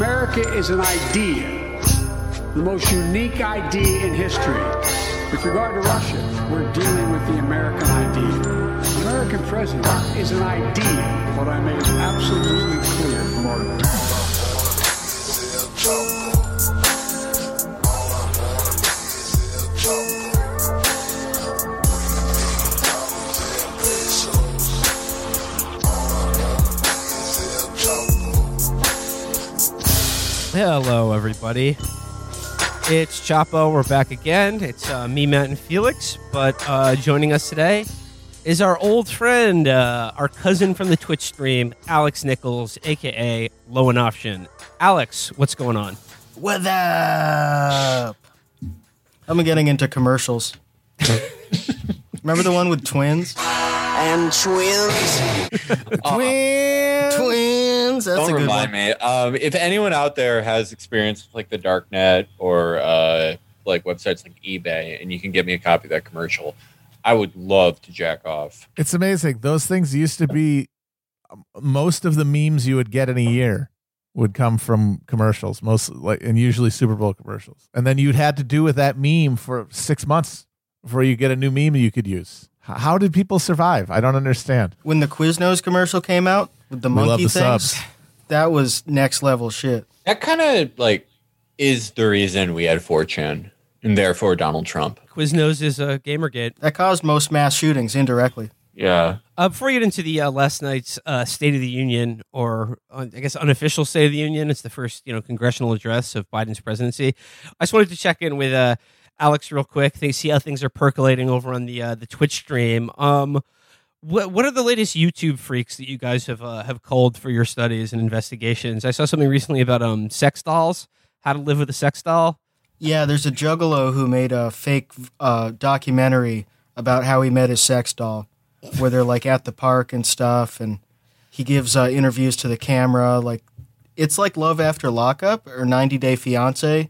America is an idea, the most unique idea in history. With regard to Russia, we're dealing with the American idea. The American president is an idea, what I made absolutely clear from Hello, everybody. It's Chapo. We're back again. It's uh, me, Matt, and Felix. But uh, joining us today is our old friend, uh, our cousin from the Twitch stream, Alex Nichols, aka Lowenaffchen. Alex, what's going on? What up? I'm getting into commercials. Remember the one with twins? and twins. Twins. Twins. That's Don't a good remind one. me. Um, if anyone out there has experience with like the dark net or uh, like websites like eBay, and you can get me a copy of that commercial, I would love to jack off. It's amazing. Those things used to be um, most of the memes you would get in a year would come from commercials, most like and usually Super Bowl commercials. And then you'd had to do with that meme for six months before you get a new meme you could use. How did people survive? I don't understand. When the Quiznos commercial came out with the We love monkey the things, subs. that was next level shit. That kind of like is the reason we had 4chan and therefore Donald Trump. Quiznos is uh, Gamergate. That caused most mass shootings indirectly. Yeah. Uh, before we get into the uh, last night's uh, State of the Union, or uh, I guess unofficial State of the Union, it's the first you know congressional address of Biden's presidency. I just wanted to check in with uh, Alex real quick. They see how things are percolating over on the uh, the Twitch stream. Um, what what are the latest YouTube freaks that you guys have uh, have called for your studies and investigations? I saw something recently about um sex dolls, how to live with a sex doll. Yeah, there's a juggalo who made a fake uh, documentary about how he met his sex doll, where they're like at the park and stuff, and he gives uh, interviews to the camera. Like it's like Love After Lockup or 90 Day Fiance,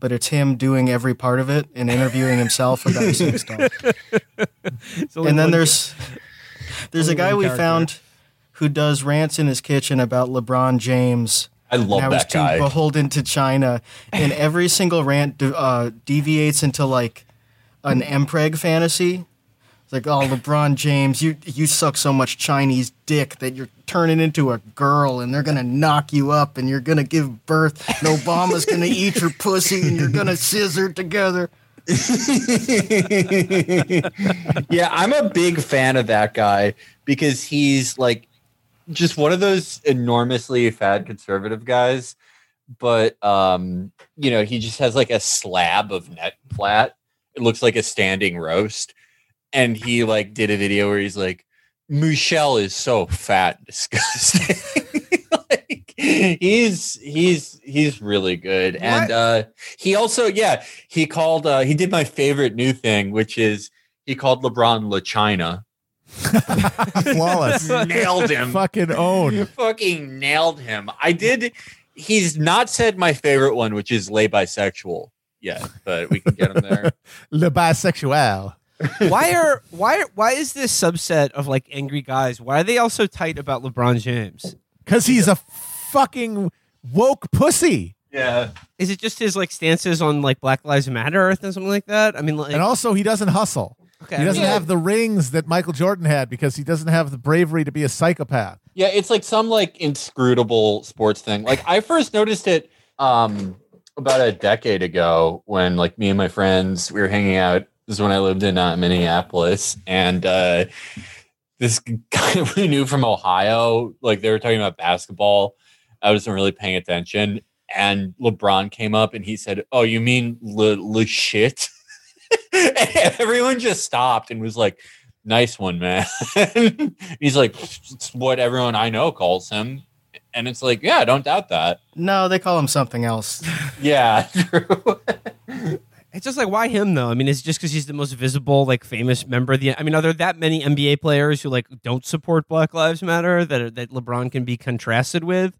but it's him doing every part of it and interviewing himself about his sex doll. And then there's there's a guy we character. found who does rants in his kitchen about LeBron James I love and how he's that too guy. beholden to China, and every single rant uh, deviates into like an Mpreg fantasy. It's like, oh, LeBron James, you you suck so much Chinese dick that you're turning into a girl, and they're gonna knock you up, and you're gonna give birth, and Obama's gonna eat your pussy, and you're gonna scissor together. Yeah, I'm a big fan of that guy because he's like just one of those enormously fat conservative guys. But um, you know, he just has like a slab of net flat. It looks like a standing roast. And he like did a video where he's like, Michelle is so fat and disgusting. Like he's he's he's really good. And uh he also, yeah, he called uh he did my favorite new thing, which is he called LeBron La China. Flawless. Nailed him. Fucking own. Fucking nailed him. I did he's not said my favorite one, which is lay bisexual yet, but we can get him there. Le bisexual. why are why why is this subset of like angry guys? Why are they all so tight about LeBron James? Because he's a fucking woke pussy. yeah. Is it just his like stances on like Black Lives Matter or something like that? I mean, like, And also, he doesn't hustle. okay, He doesn't mean, have the rings that Michael Jordan had because he doesn't have the bravery to be a psychopath. Yeah, it's like some like inscrutable sports thing. Like I first noticed it um about a decade ago when like me and my friends we were hanging out. This is when I lived in uh, Minneapolis, and uh, this guy we knew from Ohio, like they were talking about basketball. I wasn't really paying attention, and LeBron came up and he said, "Oh, you mean le, le shit?" and everyone just stopped and was like, "Nice one, man." He's like, "It's what everyone I know calls him," and it's like, "Yeah, don't doubt that." No, they call him something else. Yeah, true. it's just like why him though? I mean, it's just because he's the most visible, like famous member of the? I mean, are there that many NBA players who like don't support Black Lives Matter that that LeBron can be contrasted with?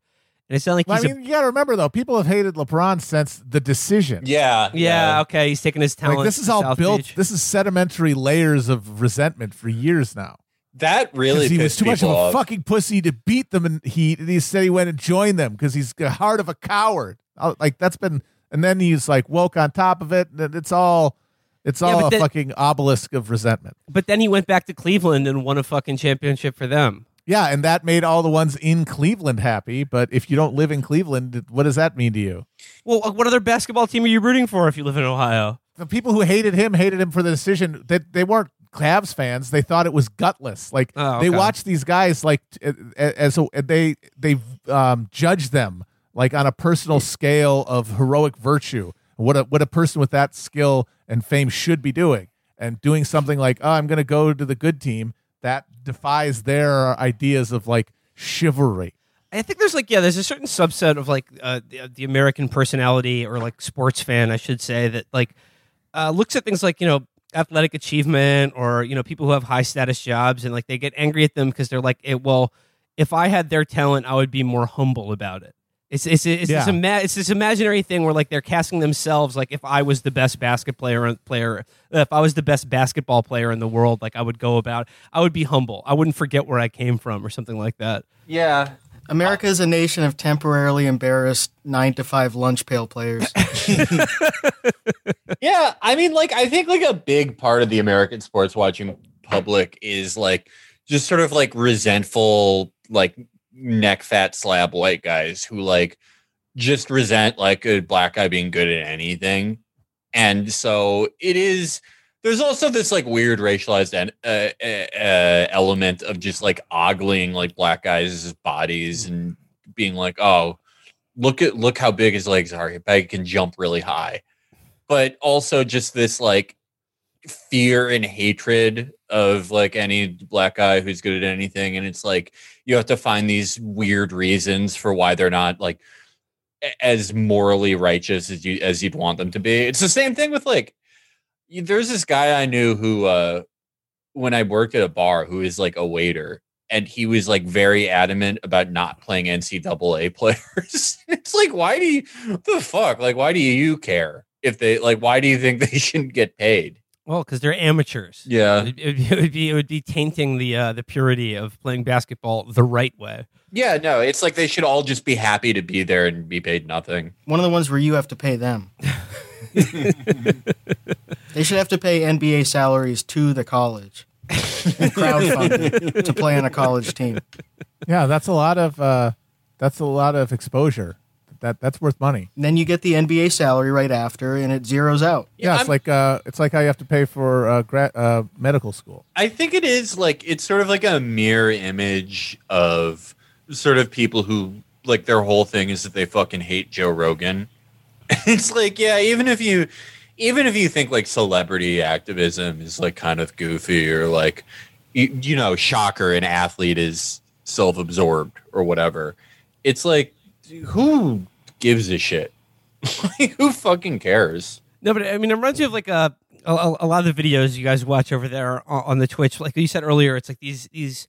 And it's not like Well, he's I mean, you got to remember though, people have hated LeBron since the decision. yeah, a yeah, okay, he's taking his talent. like this is to all South built. Beach. This is sedimentary layers of resentment for years now. That really he was too much of a off. fucking pussy to beat them, and he and he said he went and joined them because he's the heart of a coward. I- Like that's been, and then he's like woke on top of it. And it's all, it's Yeah, all but a then- fucking obelisk of resentment. But then he went back to Cleveland and won a fucking championship for them. Yeah, and that made all the ones in Cleveland happy. But if you don't live in Cleveland, what does that mean to you? Well, uh, what other basketball team are you rooting for if you live in Ohio? The people who hated him hated him for the decision that they weren't Cavs fans. They thought it was gutless. Like Oh, they watched these guys like as a, they they um, judged them like on a personal scale of heroic virtue. What a what a person with that skill and fame should be doing, and doing something like oh I'm going to go to the good team that defies their ideas of like chivalry. I think there's like yeah, there's a certain subset of like uh, the, the American personality or like sports fan, I should say, that like uh, looks at things like you know athletic achievement or you know people who have high status jobs and like they get angry at them because they're like, eh, well, if I had their talent, I would be more humble about it. It's it's it's, Yeah. this, ima- it's this imaginary thing where like they're casting themselves like if I was the best basket player player if I was the best basketball player in the world like I would go about I would be humble I wouldn't forget where I came from or something like that. Yeah. America is a nation of temporarily embarrassed nine to five lunch pail players. Yeah, I mean, like, I think like a big part of the American sports watching public is like just sort of like resentful, like neck fat slab white guys who like just resent like a black guy being good at anything. And so it is. There's also this like weird racialized uh, uh, uh, element of just like ogling like black guys' bodies and being like, oh, look at look how big his legs are. He can jump really high but also just this like fear and hatred of like any black guy who's good at anything and it's like you have to find these weird reasons for why they're not like as morally righteous as you as you'd want them to be. It's the same thing with like there's this guy i knew who uh when i worked at a bar who is like a waiter and he was like very adamant about not playing ncaa players. It's like why do you the fuck? Like why do you care if they like why do you think they shouldn't get paid Well, because they're amateurs. yeah It, it, it would be it would be tainting the uh, the purity of playing basketball the right way. yeah no it's like they should all just be happy to be there and be paid nothing One of the ones where you have to pay them. they should have to pay NBA salaries to the college and crowdfund to play on a college team. Yeah, that's a lot of uh, that's a lot of exposure. That that's worth money. And then you get the NBA salary right after, and it zeroes out. Yeah, it's I'm- like uh, it's like how you have to pay for uh, gra- uh, medical school. I think it is like it's sort of like a mirror image of sort of people who like their whole thing is that they fucking hate Joe Rogan. it's like yeah, even if you even if you think like celebrity activism is like kind of goofy or like you, you know, shocker an athlete is self-absorbed or whatever. It's like who gives a shit? who fucking cares? No, but I mean, it reminds me of like uh, a, a a lot of the videos you guys watch over there on, on the Twitch. Like you said earlier, it's like these these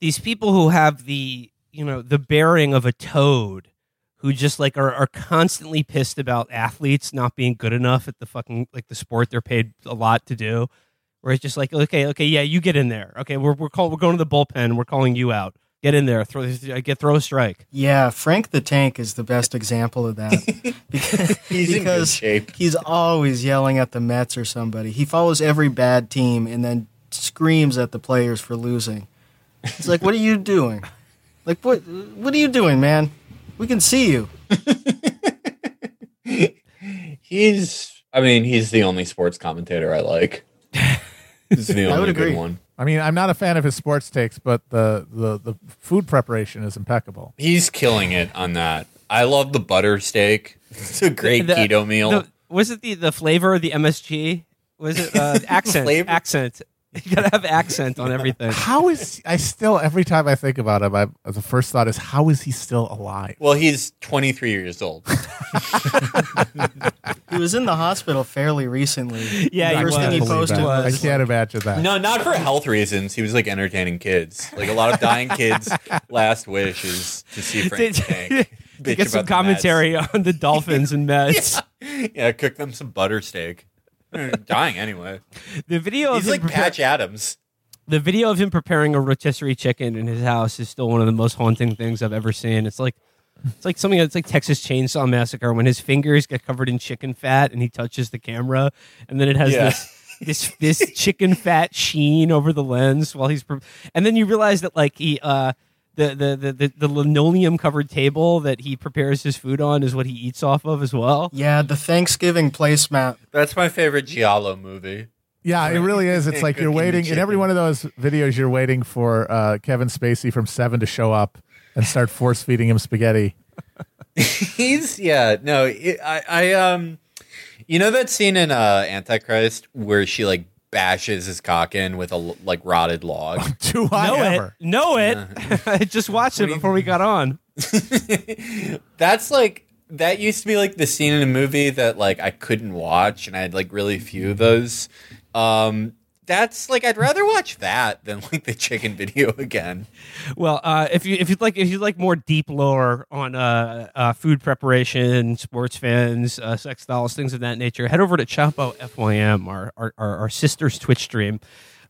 these people who have the you know the bearing of a toad, who just like are, are constantly pissed about athletes not being good enough at the fucking like the sport they're paid a lot to do. Where it's just like, okay, okay, yeah, you get in there. Okay, we're we're call, we're going to the bullpen. We're calling you out. Get in there. Throw get throw a strike. Yeah, Frank the Tank is the best example of that. because He's in because shape. he's always yelling at the Mets or somebody. He follows every bad team and then screams at the players for losing. It's like, what are you doing? Like, what? What are you doing, man? We can see you. He's, I mean, he's the only sports commentator I like. He's the only would good agree. one. I mean, I'm not a fan of his sports takes, but the the, the food preparation is impeccable. He's killing it on that. I love the butter steak. It's a great The- keto meal. the- was it the the flavor of the MSG? Was it uh, accent? Accent. You gotta have accent on everything. How is I still every time I think about him, I, the first thought is how is he still alive? well, he's 23 years old. He was in the hospital fairly recently. Yeah, the first thing he posted that. I was can't imagine that. No, not for health reasons. He was like entertaining kids. Like a lot of dying kids' last wish is to see Frank the Tank. to get some about the commentary on the Dolphins and Mets. Mets. Yeah, cook them some butter steak. They're dying anyway. The video He's of like him Patch Adams. the video of him preparing a rotisserie chicken in his house is still one of the most haunting things I've ever seen. It's like it's like something that's like Texas Chainsaw Massacre when his fingers get covered in chicken fat and he touches the camera, and then it has Yeah. this this this chicken fat sheen over the lens while he's, pre- and then you realize that like he uh. The, the, the, the, the linoleum covered table that he prepares his food on is what he eats off of as well. Yeah, the Thanksgiving placemat. That's my favorite Giallo movie. Yeah, it really is. It's like you're waiting in every one of those videos. You're waiting for uh, Kevin Spacey from Seven to show up and start force feeding him spaghetti. He's yeah no it, I I um you know that scene in uh Antichrist where she like bashes his cock in with a like rotted log. Do I know ever? it, know it. I just watched it before we got on. That's like that used to be like the scene in a movie that like I couldn't watch, and I had like really few of those. Um, that's like I'd rather watch that than like the chicken video again. Well, uh, if you if you'd like if you'd like more deep lore on uh, uh, food preparation, sports fans, uh, sex dolls, things of that nature, head over to Chapo FYM, our our, our, our sister's Twitch stream.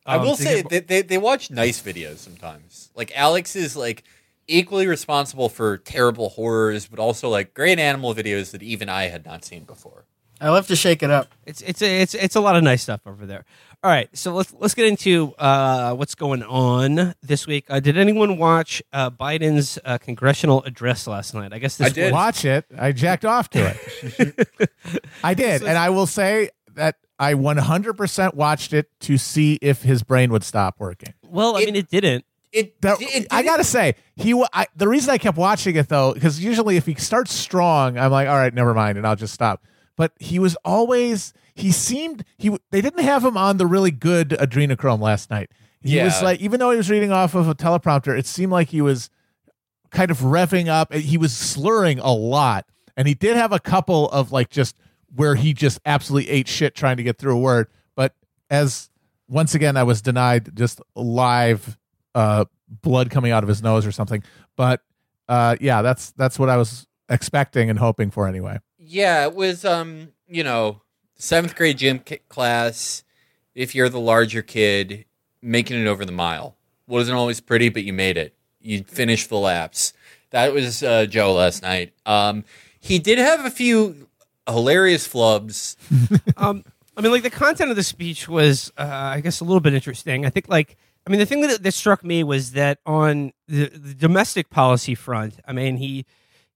I Um, will say get- they, they they watch nice videos sometimes. Like Alex is like equally responsible for terrible horrors, but also like great animal videos that even I had not seen before. I love to shake it up. it's it's a, it's it's a lot of nice stuff over there. All right, so let's let's get into uh, what's going on this week. Uh, did anyone watch uh, Biden's uh, congressional address last night? I guess this I did. was- Watch it. I jacked off to it. I did, and I will say that I 100% watched it to see if his brain would stop working. Well, I It- mean, it didn't. It, That- it I gotta say, he. I, the reason I kept watching it though, because usually if he starts strong, I'm like, all right, never mind, and I'll just stop. But he was always. He seemed he. They didn't have him on the really good adrenochrome last night. He was like, even though he was reading off of a teleprompter, it seemed like he was kind of revving up. He was slurring a lot, and he did have a couple of like just where he just absolutely ate shit trying to get through a word. But as once again, I was denied just live uh, blood coming out of his nose or something. But uh, yeah, that's that's what I was expecting and hoping for anyway. Yeah, it was um, you know, seventh grade gym class. If you're the larger kid, making it over the mile wasn't always pretty, but you made it. You finished the laps. That was uh, Joe last night. Um, he did have a few hilarious flubs. um, I mean, like the content of the speech was, uh, I guess, a little bit interesting. I think, like, I mean, the thing that, that struck me was that on the, the domestic policy front, I mean, he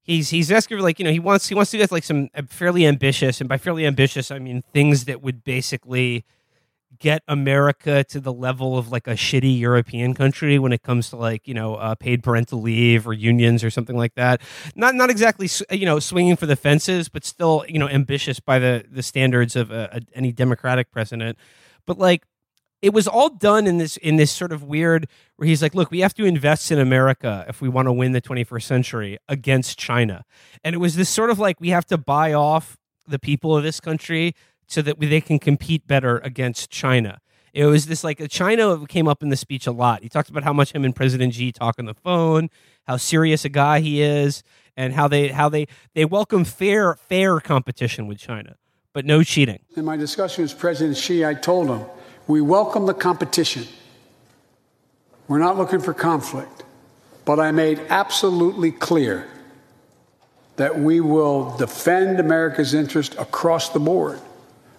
he's he's asking for like, you know, he wants he wants to get like some uh, fairly ambitious, and by fairly ambitious, I mean things that would basically get America to the level of like a shitty European country when it comes to like you know uh, paid parental leave or unions or something like that. Not not exactly you know swinging for the fences, but still you know ambitious by the the standards of uh, any democratic president. But like it was all done in this in this sort of weird where he's like, look, we have to invest in America if we want to win the 21st century against China, and it was this sort of like we have to buy off the people of this country so that we, they can compete better against China. It was this like China came up in the speech a lot. He talked about how much him and President Xi talk on the phone, how serious a guy he is, and how they how they they welcome fair fair competition with China, but no cheating. In my discussion with President Xi, I told him we welcome the competition. We're not looking for conflict. But I made absolutely clear that we will defend America's interest across the board.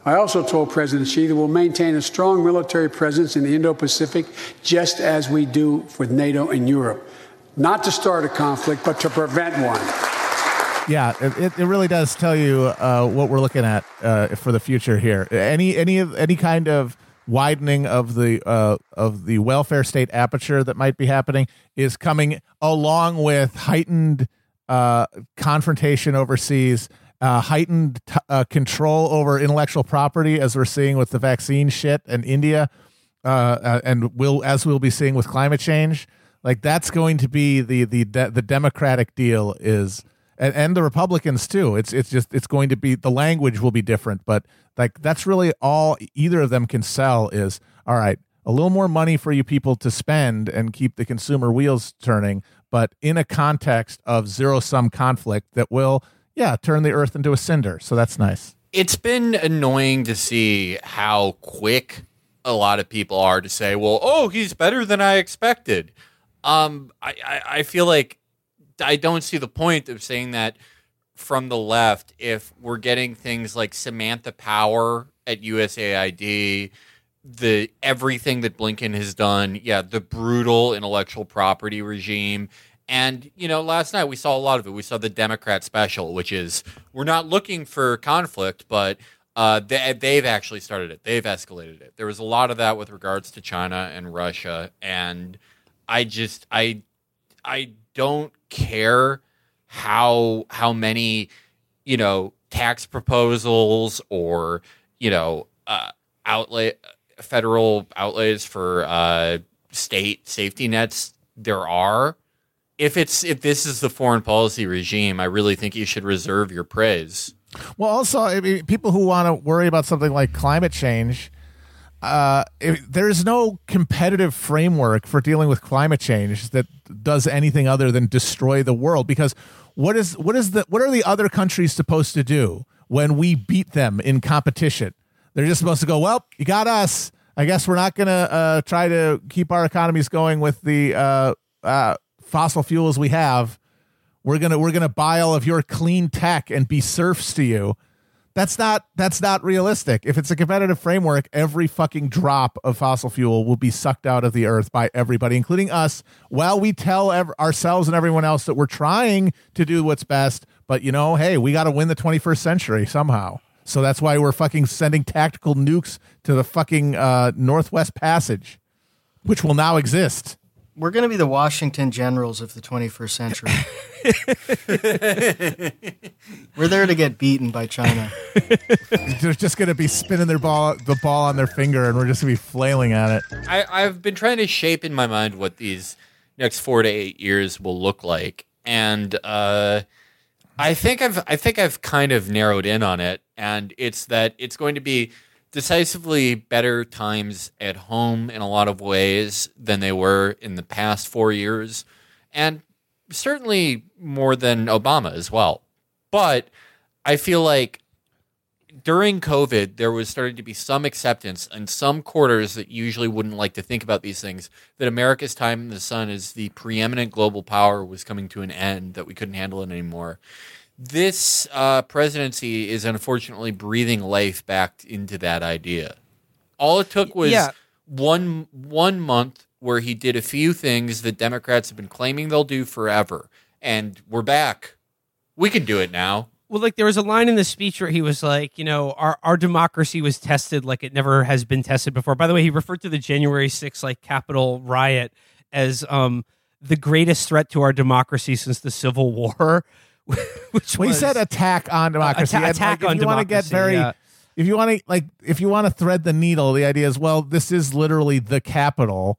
I also told President Xi that we'll maintain a strong military presence in the Indo Pacific, just as we do with NATO and Europe. Not to start a conflict, but to prevent one. Yeah, it, it- really does tell you uh, what we're looking at uh, for the future here. Any any any kind of widening of the uh, of the welfare state aperture that might be happening is coming along with heightened uh, confrontation overseas, uh, heightened t- uh, control over intellectual property, as we're seeing with the vaccine shit in India, uh, uh, and will as we'll be seeing with climate change. Like that's going to be the the the Democratic deal is and, and the Republicans too. It's it's just it's going to be the language will be different, but like that's really all either of them can sell is all right. A little more money for you people to spend and keep the consumer wheels turning, but in a context of zero sum conflict that will, yeah, turn the earth into a cinder. So that's nice. It's been annoying to see how quick a lot of people are to say, well, oh, he's better than I expected. Um, I, I, I feel like I don't see the point of saying that from the left if we're getting things like Samantha Power at USAID, the everything that Blinken has done, yeah, the brutal intellectual property regime. And, you know, last night we saw a lot of it. We saw the Democrat special, which is we're not looking for conflict, but uh, they, they've actually started it. They've escalated it. There was a lot of that with regards to China and Russia. And I just, I, I don't care how how many you know tax proposals or you know uh, federal outlays for uh, state safety nets there are. If it's if this is the foreign policy regime, I really think you should reserve your praise. Well, also, I mean, people who want to worry about something like climate change, uh, if, there's no competitive framework for dealing with climate change that does anything other than destroy the world. Because what is what is the what are the other countries supposed to do when we beat them in competition? They're just supposed to go, well, you got us. I guess we're not going to uh, try to keep our economies going with the uh, uh, fossil fuels we have. We're gonna we're gonna buy all of your clean tech and be serfs to you. That's not that's not realistic. If it's a competitive framework, every fucking drop of fossil fuel will be sucked out of the earth by everybody, including us. While we tell ev- ourselves and everyone else that we're trying to do what's best, but you know, hey, we got to win the 21st century somehow. So that's why we're fucking sending tactical nukes to the fucking uh, Northwest Passage, which will now exist. We're going to be the Washington Generals of the 21st century. We're there to get beaten by China. They're just going to be spinning their ball, the ball on their finger, and we're just going to be flailing at it. I, I've been trying to shape in my mind what these next four to eight years will look like, and uh, I think I've I think I've kind of narrowed in on it, and it's that it's going to be decisively better times at home in a lot of ways than they were in the past four years, and certainly more than Obama as well. But I feel like during COVID, there was starting to be some acceptance in some quarters that usually wouldn't like to think about these things that America's time in the sun as the preeminent global power was coming to an end, that we couldn't handle it anymore. This uh, presidency is unfortunately breathing life back into that idea. All it took was Yeah. one one month where he did a few things that Democrats have been claiming they'll do forever, and we're back. We can do it now. Well, like there was a line in the speech where he was like, you know, our, our democracy was tested like it never has been tested before. By the way, he referred to the January 6th like Capitol riot as um the greatest threat to our democracy since the Civil War. Which Well, he said attack on democracy. atta- attack like, on if you want to get very, yeah. if you want to like, if you want to thread the needle, the idea is, well, this is literally the Capitol.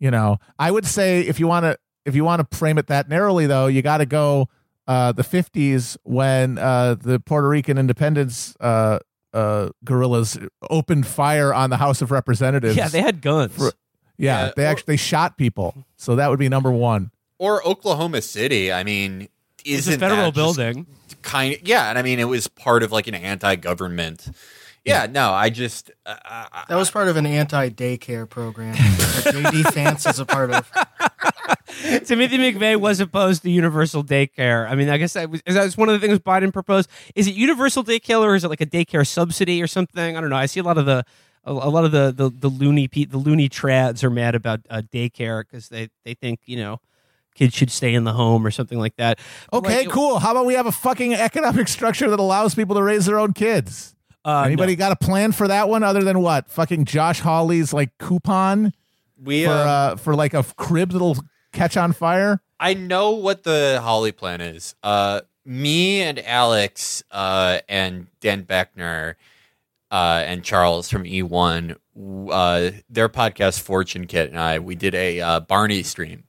You know, I would say if you want to, if you want to frame it that narrowly, though, you got to go uh, the '50s when uh, the Puerto Rican independence uh, uh, guerrillas opened fire on the House of Representatives. yeah, they had guns. For- yeah, Yeah, they or- actually they shot people. So that would be number one. Or Oklahoma City. I mean, isn't a federal that building. kind of yeah and i mean it was part of like an anti-government yeah no i just uh, I- That was part of an anti-daycare program that JD Vance is a part of. Timothy McVeigh was opposed to universal daycare. I mean, I guess that was, is that one of the things Biden proposed. Is it universal daycare or is it like a daycare subsidy or something? I don't know. I see a lot of the a, lot of the the, the loony pe- the loony trads are mad about uh, daycare because they they think you know kids should stay in the home or something like that. Okay, like, cool. How about we have a fucking economic structure that allows people to raise their own kids? Uh, Anybody got a plan for that one other than what? Fucking Josh Hawley's like coupon we for um, uh for like a crib that'll catch on fire? i know what the Hawley plan is. Uh me and alex uh and dan beckner uh and charles from e1 uh their podcast fortune kit and i we did a uh, barney stream.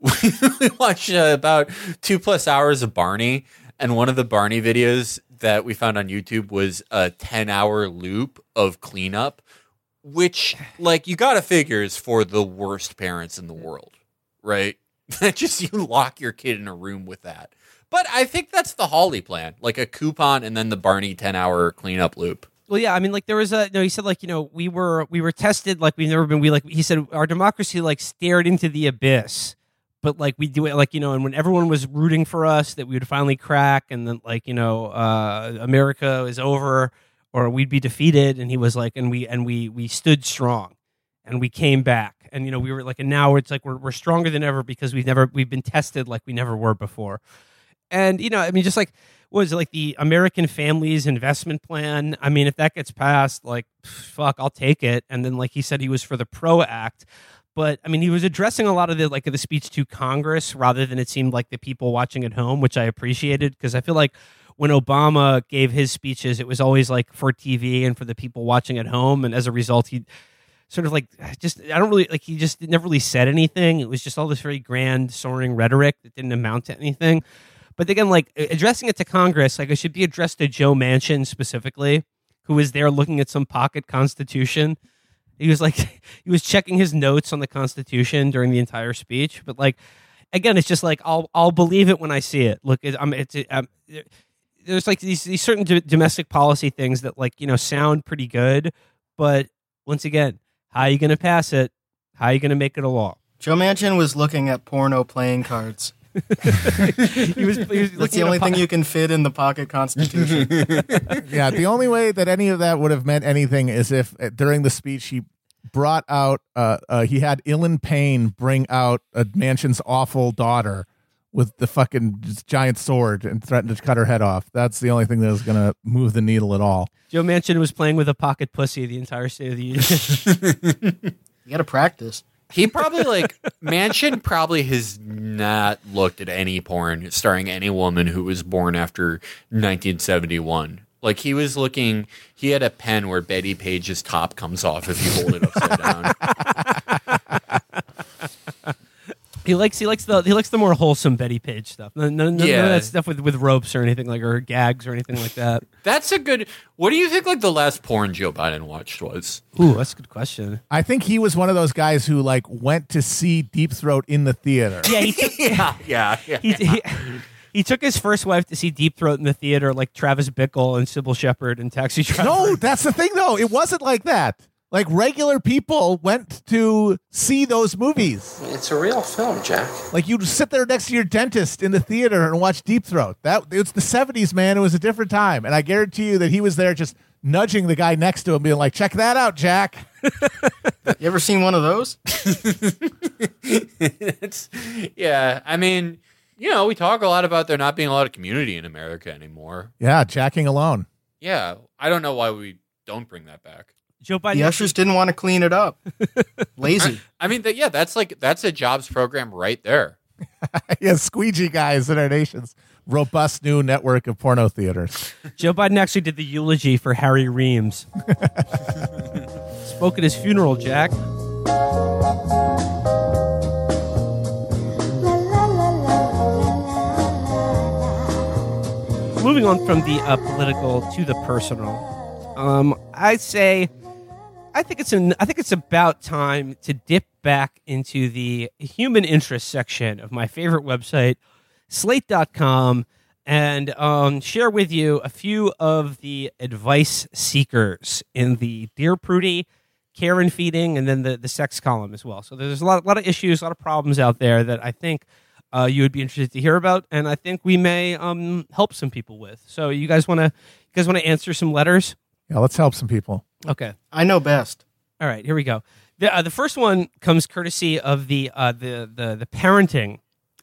We watched uh, about two plus hours of Barney, and one of the Barney videos that we found on YouTube was a 10 hour loop of cleanup, which, like, you gotta figure is for the worst parents in the world, right? That just you lock your kid in a room with that. But I think that's the Hawley plan, like a coupon and then the Barney 10 hour cleanup loop. Well, yeah, I mean, like there was a no. He said like you know we were we were tested like we've never been. We like he said our democracy like stared into the abyss, but like we do it like you know, and when everyone was rooting for us that we would finally crack, and then like you know, uh, America is over or we'd be defeated, and he was like, and we and we we stood strong, and we came back, and you know we were like, and now it's like we're we're stronger than ever because we've never we've been tested like we never were before, and you know, I mean, just like was it like the American Families Investment Plan? I mean, if that gets passed, like, fuck, I'll take it. And then, like he said, he was for the PRO Act, but I mean, he was addressing a lot of the like the speech to Congress rather than it seemed like the people watching at home, which I appreciated because I feel like when Obama gave his speeches, it was always like for TV and for the people watching at home, and as a result, he sort of like just I don't really like he just never really said anything. It was just all this very grand, soaring rhetoric that didn't amount to anything. But again, like addressing it to Congress, like it should be addressed to Joe Manchin specifically, who was there looking at some pocket constitution. He was like, he was checking his notes on the Constitution during the entire speech. But like, again, it's just like I'll I'll believe it when I see it. Look, it, I'm, it's um, there's like these these certain d- domestic policy things that like you know sound pretty good, but once again, how are you going to pass it? How are you going to make it a law? Joe Manchin was looking at porno playing cards. he was, he was That's the only po- thing you can fit in the pocket constitution. yeah, the only way that any of that would have meant anything is if uh, during the speech he brought out, uh, uh, he had Ilan Payne bring out a Manchin's awful daughter with the fucking giant sword and threatened to cut her head off. That's the only thing that was going to move the needle at all. Joe Manchin was playing with a pocket pussy the entire State of the Union. you got to practice. He probably like Manchin probably has not looked at any porn starring any woman who was born after 1971. Like he was looking, he had a pen where Bettie Page's top comes off if you hold it upside down. he likes he likes the he likes the more wholesome Bettie Page stuff. No, no, no, none of that stuff with, with ropes or anything like or gags or anything like that. That's a good. What do you think? Like the last porn Joe Biden watched was? Ooh, that's a good question. I think he was one of those guys who like went to see Deep Throat in the theater. Yeah, he took, Yeah, yeah, yeah. he, he, he took his first wife to see Deep Throat in the theater, like Travis Bickle and Cybill Shepherd and Taxi Driver. No, that's the thing though. It wasn't like that. Like regular people went to see those movies. It's a real film, Jack. Like you'd sit there next to your dentist in the theater and watch Deep Throat. That it's the seventies, man. It was a different time, and I guarantee you that he was there just nudging the guy next to him, being like, "Check that out, Jack." You ever seen one of those? it's yeah. I mean, you know, we talk a lot about there not being a lot of community in America anymore. Yeah, jacking alone. Yeah, I don't know why we don't bring that back. Joe Biden. The ushers didn't want to clean it up. Lazy. I mean, yeah, that's like that's a jobs program right there. yeah, squeegee guys in our nation's robust new network of porno theaters. Joe Biden actually did the eulogy for Harry Reams. Spoke at his funeral, Jack. Moving on from the uh, political to the personal, um, I say, I think it's an, I think it's about time to dip back into the human interest section of my favorite website, Slate.com, and um, share with you a few of the advice seekers in the Dear Prudie, Care and Feeding, and then the, the sex column as well. So there's a lot, lot of issues, a lot of problems out there that I think uh, you would be interested to hear about, and I think we may um, help some people with. So you guys want to, you guys want to answer some letters? Yeah, let's help some people. Okay. I know best. All right, here we go. The, uh, the first one comes courtesy of the uh, the the the parenting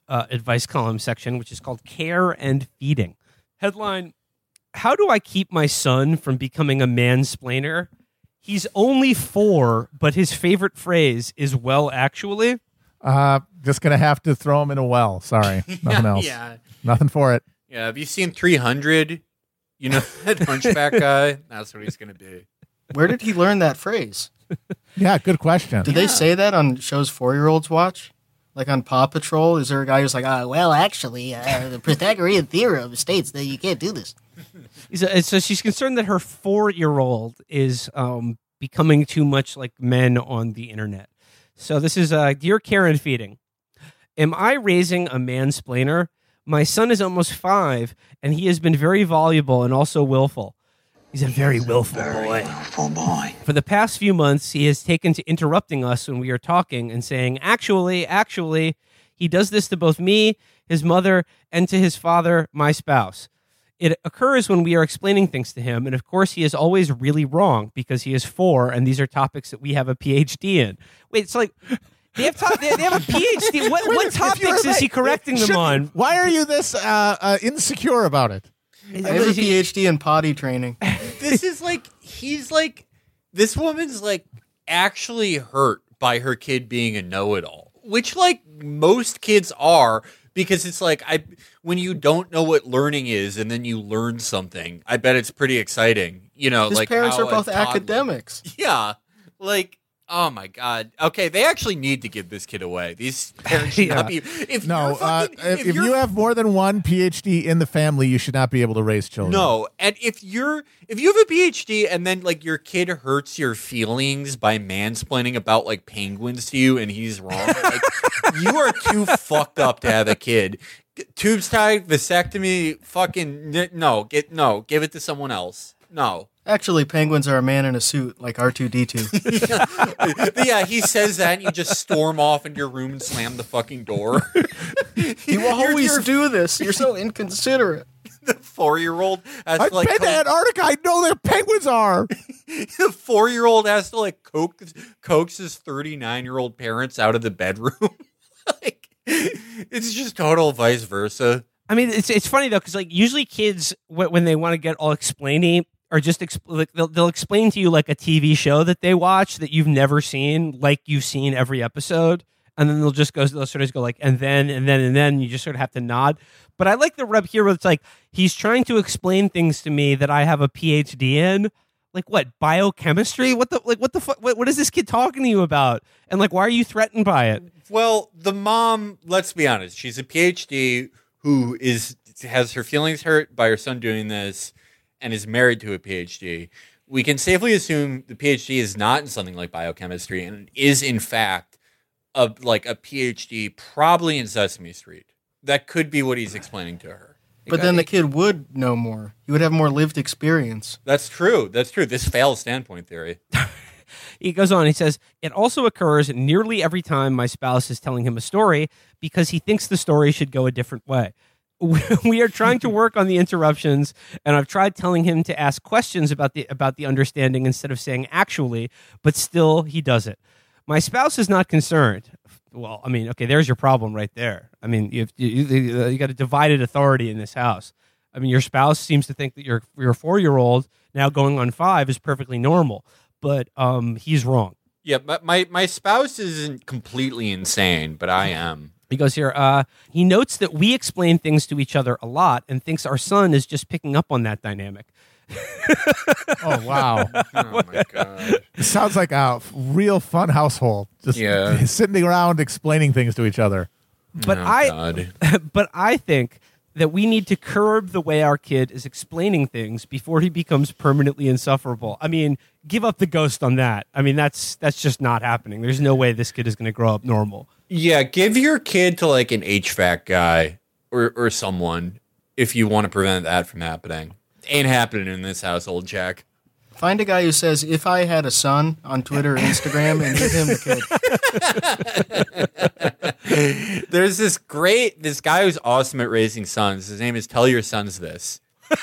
uh, advice column section, which is called "Care and Feeding." Headline: How do I keep my son from becoming a mansplainer? He's only four, but his favorite phrase is "well, actually." Uh, just gonna have to throw him in a well. Sorry, nothing else. Yeah, Nothing for it. yeah. Have you seen 300? You know that hunchback guy? That's what he's gonna be. Where did he learn that phrase? Yeah, good question. Did they say that on shows four year olds watch? Like on Paw Patrol? Is there a guy who's like, ah, well, actually, uh, the Pythagorean theorem states that you can't do this? He's so she's concerned that her four-year-old is um, becoming too much like men on the internet. So this is uh, dear Care and Feeding. Am I raising a mansplainer? My son is almost five, and he has been very voluble and also willful. He's a very willful boy. Full boy. For the past few months, he has taken to interrupting us when we are talking and saying, actually, actually, he does this to both me, his mother, and to his father, my spouse. It occurs when we are explaining things to him, and of course, he is always really wrong because he is four, and these are topics that we have a PhD in. Wait, it's like they have, to- they they have a PhD. What, what topics is he correcting them shouldn't- on? Why are you this uh, uh, insecure about it? I have a PhD in potty training. this is like he's like this woman's like actually hurt by her kid being a know-it-all which like most kids are because it's like i when you don't know what learning is and then you learn something i bet it's pretty exciting you know His like parents are both academics. yeah like Oh my god. Okay, they actually need to give this kid away. These parents should not be. If No, uh, fucking, if, if you're have more than one PhD in the family, you should not be able to raise children. No, and if you're if you have a PhD and then like your kid hurts your feelings by mansplaining about like penguins to you and he's wrong, like you are too fucked up to have a kid. Tubes tied, vasectomy, fucking no, get no, give it to someone else. No. Actually, penguins are a man in a suit, like R2D2. yeah, he says that and you just storm off into your room and slam the fucking door. you always do this. You're so inconsiderate. the four year old has I've to like been to Antarctica. I know where penguins are. the four year old has to like coax, coax his 39 year old parents out of the bedroom. like, it's just total vice versa. I mean, it's it's funny though because like usually kids wh- when they want to get all explainy or just exp- like they'll they'll explain to you like a TV show that they watch that you've never seen, like you've seen every episode, and then they'll just go they'll sort of go like and then and then and then you just sort of have to nod. But I like the rub here where it's like he's trying to explain things to me that I have a PhD in. Like what biochemistry? What the like? What the fuck? What, what is this kid talking to you about? And like, why are you threatened by it? Well, the mom, let's be honest, she's a PhD who is has her feelings hurt by her son doing this and is married to a PhD. We can safely assume the PhD is not in something like biochemistry and is in fact a like a PhD probably in Sesame Street. That could be what he's explaining to her. But then the kid would know more. He would have more lived experience. That's true. That's true. This fails standpoint theory. he goes on he says it also occurs nearly every time my spouse is telling him a story because he thinks the story should go a different way we are trying to work on the interruptions and i've tried telling him to ask questions about the about the understanding instead of saying actually but still he does it my spouse is not concerned well i mean okay there's your problem right there i mean you you, you, you got a divided authority in this house i mean your spouse seems to think that your your 4 year old now going on 5 is perfectly normal but um, he's wrong. Yeah, my, my spouse isn't completely insane, but I am. He goes here. Uh, he notes that we explain things to each other a lot and thinks our son is just picking up on that dynamic. Oh wow, Oh my god. it sounds like a real fun household. Just Yeah. sitting around explaining things to each other. But Oh, I, God. but I think that we need to curb the way our kid is explaining things before he becomes permanently insufferable. I mean, give up the ghost on that. I mean, that's that's just not happening. There's no way this kid is going to grow up normal. Yeah, give your kid to like an HVAC guy or or someone if you want to prevent that from happening. Ain't happening in this household, Jack. Find a guy who says, if I had a son on Twitter or Instagram and give him the kid. There's this great this guy who's awesome at raising sons. His name is Tell Your Sons This.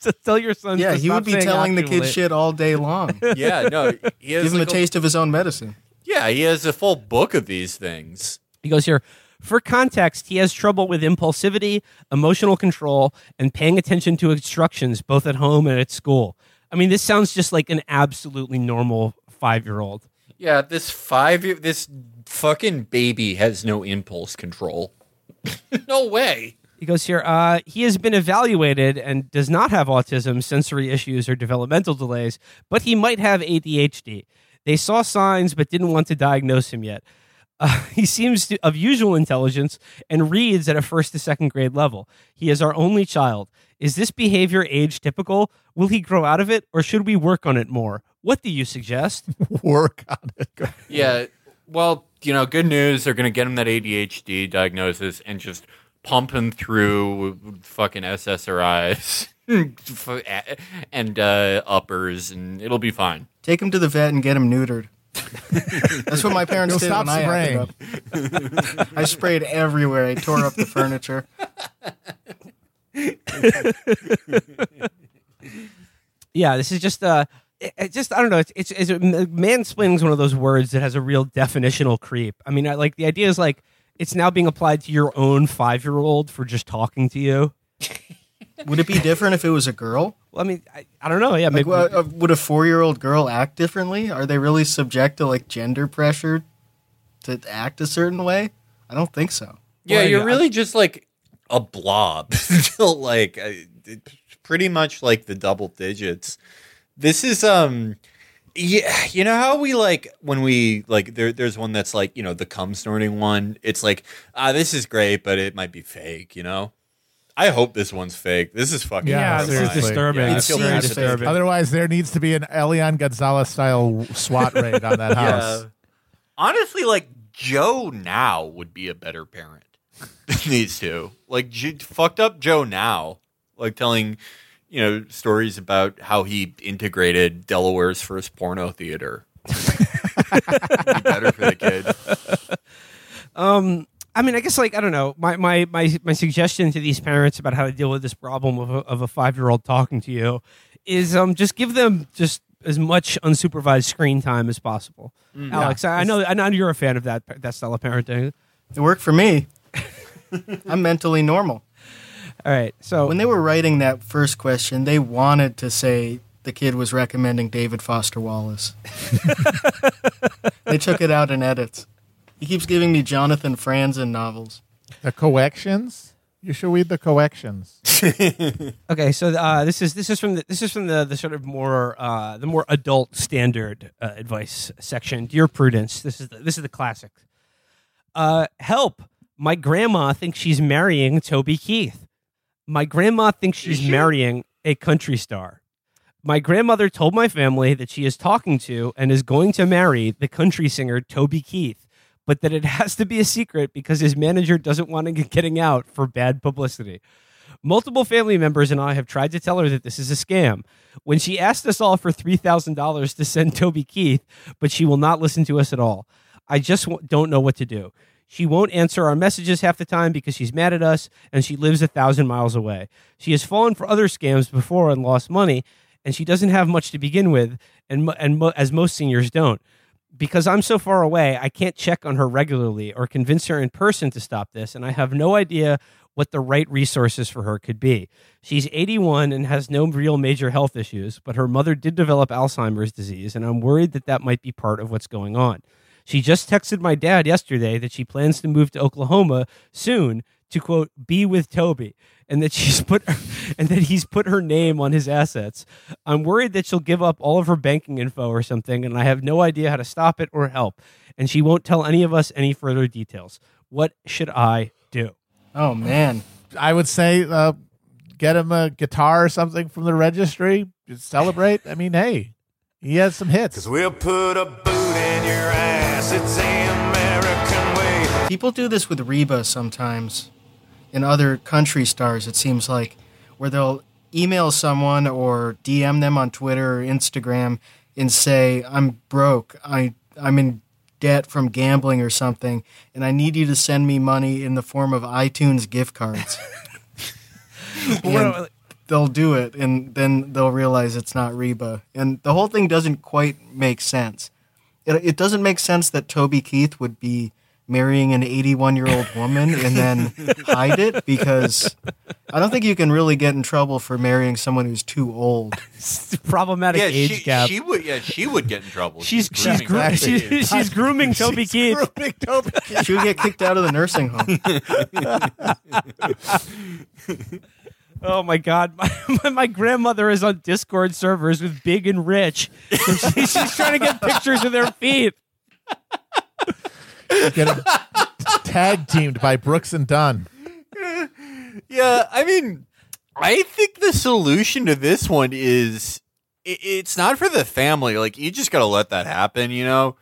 So tell your son. Yeah, to he would be telling the actually. kid shit all day long. Yeah, no, he has Give him a like taste of his own medicine. Yeah, he has a full book of these things. He goes here. For context, he has trouble with impulsivity, emotional control, and paying attention to instructions both at home and at school. I mean, this sounds just like an absolutely normal five year old. Yeah, this five year this fucking baby has no impulse control. no way. He goes here. Uh, he has been evaluated and does not have autism, sensory issues, or developmental delays, but he might have ADHD. They saw signs but didn't want to diagnose him yet. Uh, he seems to, of usual intelligence and reads at a first to second grade level. He is our only child. Is this behavior age typical? Will he grow out of it, or should we work on it more? What do you suggest? Work on it. Yeah. Well, you know, good news. They're going to get him that ADHD diagnosis and just pump him through fucking SSRIs. and uh, uppers, and it'll be fine. Take him to the vet and get him neutered. That's what my parents He'll did stop when I acted up. I sprayed everywhere. I tore up the furniture. Yeah, this is just uh it, it just I don't know. It's it's, it's mansplaining is one of those words that has a real definitional creep. I mean, I, like the idea is like it's now being applied to your own five year old for just talking to you. Would it be different if it was a girl? Well, I mean, I, I don't know. Yeah, Like, maybe. uh, uh, would a four-year-old girl act differently? Are they really subject to like gender pressure to act a certain way? I don't think so. Yeah, Well, you're I- really just like a blob, like uh, pretty much like the double digits. This is um, yeah, you know how we like when we like there. There's one that's like you know the cum snorting one. It's like ah, this is great, but it might be fake. You know. I hope this one's fake. This is fucking. Yeah, yeah, this is disturbing. Yeah, I It feel seems bad fake. for disturbing. Otherwise, there needs to be an Elian Gonzalez style SWAT raid on that house. Yeah. Honestly, like Joe now would be a better parent than these two. Like J- fucked up Joe now, like telling you know stories about how he integrated Delaware's first porno theater. be better for the kid. Um, I mean, I guess like I don't know. My my my my suggestion to these parents about how to deal with this problem of a, of a five year old talking to you is um just give them just as much unsupervised screen time as possible. Alex, I, I know I know you're a fan of that that style of parenting. It worked for me. I'm mentally normal. All right, so When they were writing that first question, they wanted to say the kid was recommending David Foster Wallace. they took it out in edits. He keeps giving me Jonathan Franzen novels. The collections. You should read the collections. Okay, so uh, this is this is from the, this is from the, the sort of more uh, the more adult standard uh, advice section. Dear Prudence, this is the, this is the classic. Uh, help! My grandma thinks she's marrying Toby Keith. My grandma thinks she's marrying a country star. My grandmother told my family that she is talking to and is going to marry the country singer Toby Keith, but that it has to be a secret because his manager doesn't want get getting out for bad publicity. Multiple family members and I have tried to tell her that this is a scam. When she asked us all for $3,000 to send Toby Keith, but she will not listen to us at all. I just w- don't know what to do. She won't answer our messages half the time because she's mad at us and she lives a thousand miles away. She has fallen for other scams before and lost money, and she doesn't have much to begin with, and, mo- and mo- as most seniors don't because I'm so far away, I can't check on her regularly or convince her in person to stop this, and I have no idea what the right resources for her could be. She's 81 and has no real major health issues, but her mother did develop Alzheimer's disease, and I'm worried that that might be part of what's going on. She just texted my dad yesterday that she plans to move to Oklahoma soon to quote be with Toby and that she's put and that he's put her name on his assets. I'm worried that she'll give up all of her banking info or something and I have no idea how to stop it or help and she won't tell any of us any further details. What should I do? Oh man. I would say uh, get him a guitar or something from the registry. Just celebrate. I mean, hey, he has some hits. Cause We'll put a boot in your ass. It's the American way. People do this with Reba sometimes. In other country stars, it seems like, where they'll email someone or DM them on Twitter or Instagram and say, "I'm broke. I I'm in debt from gambling or something, and I need you to send me money in the form of iTunes gift cards." and they'll do it, and then they'll realize it's not Reba, and the whole thing doesn't quite make sense. It, it doesn't make sense that Toby Keith would be marrying an 81 year old woman and then hide it because I don't think you can really get in trouble for marrying someone who's too old. Problematic Yeah, age she, gap. she would. Yeah, she would get in trouble. she's she's, grooming gro- Toby she's, Keith. she's grooming Toby Keith. Grooming Toby Keith. She would get kicked out of the nursing home. Oh my god, my, my, my grandmother is on Discord servers with Big and Rich. And she, she's trying to get pictures of their feet. Get him tag teamed by Brooks and Dunn. Yeah, I mean, I think the solution to this one is it, it's not for the family. Like you just got to let that happen. You know,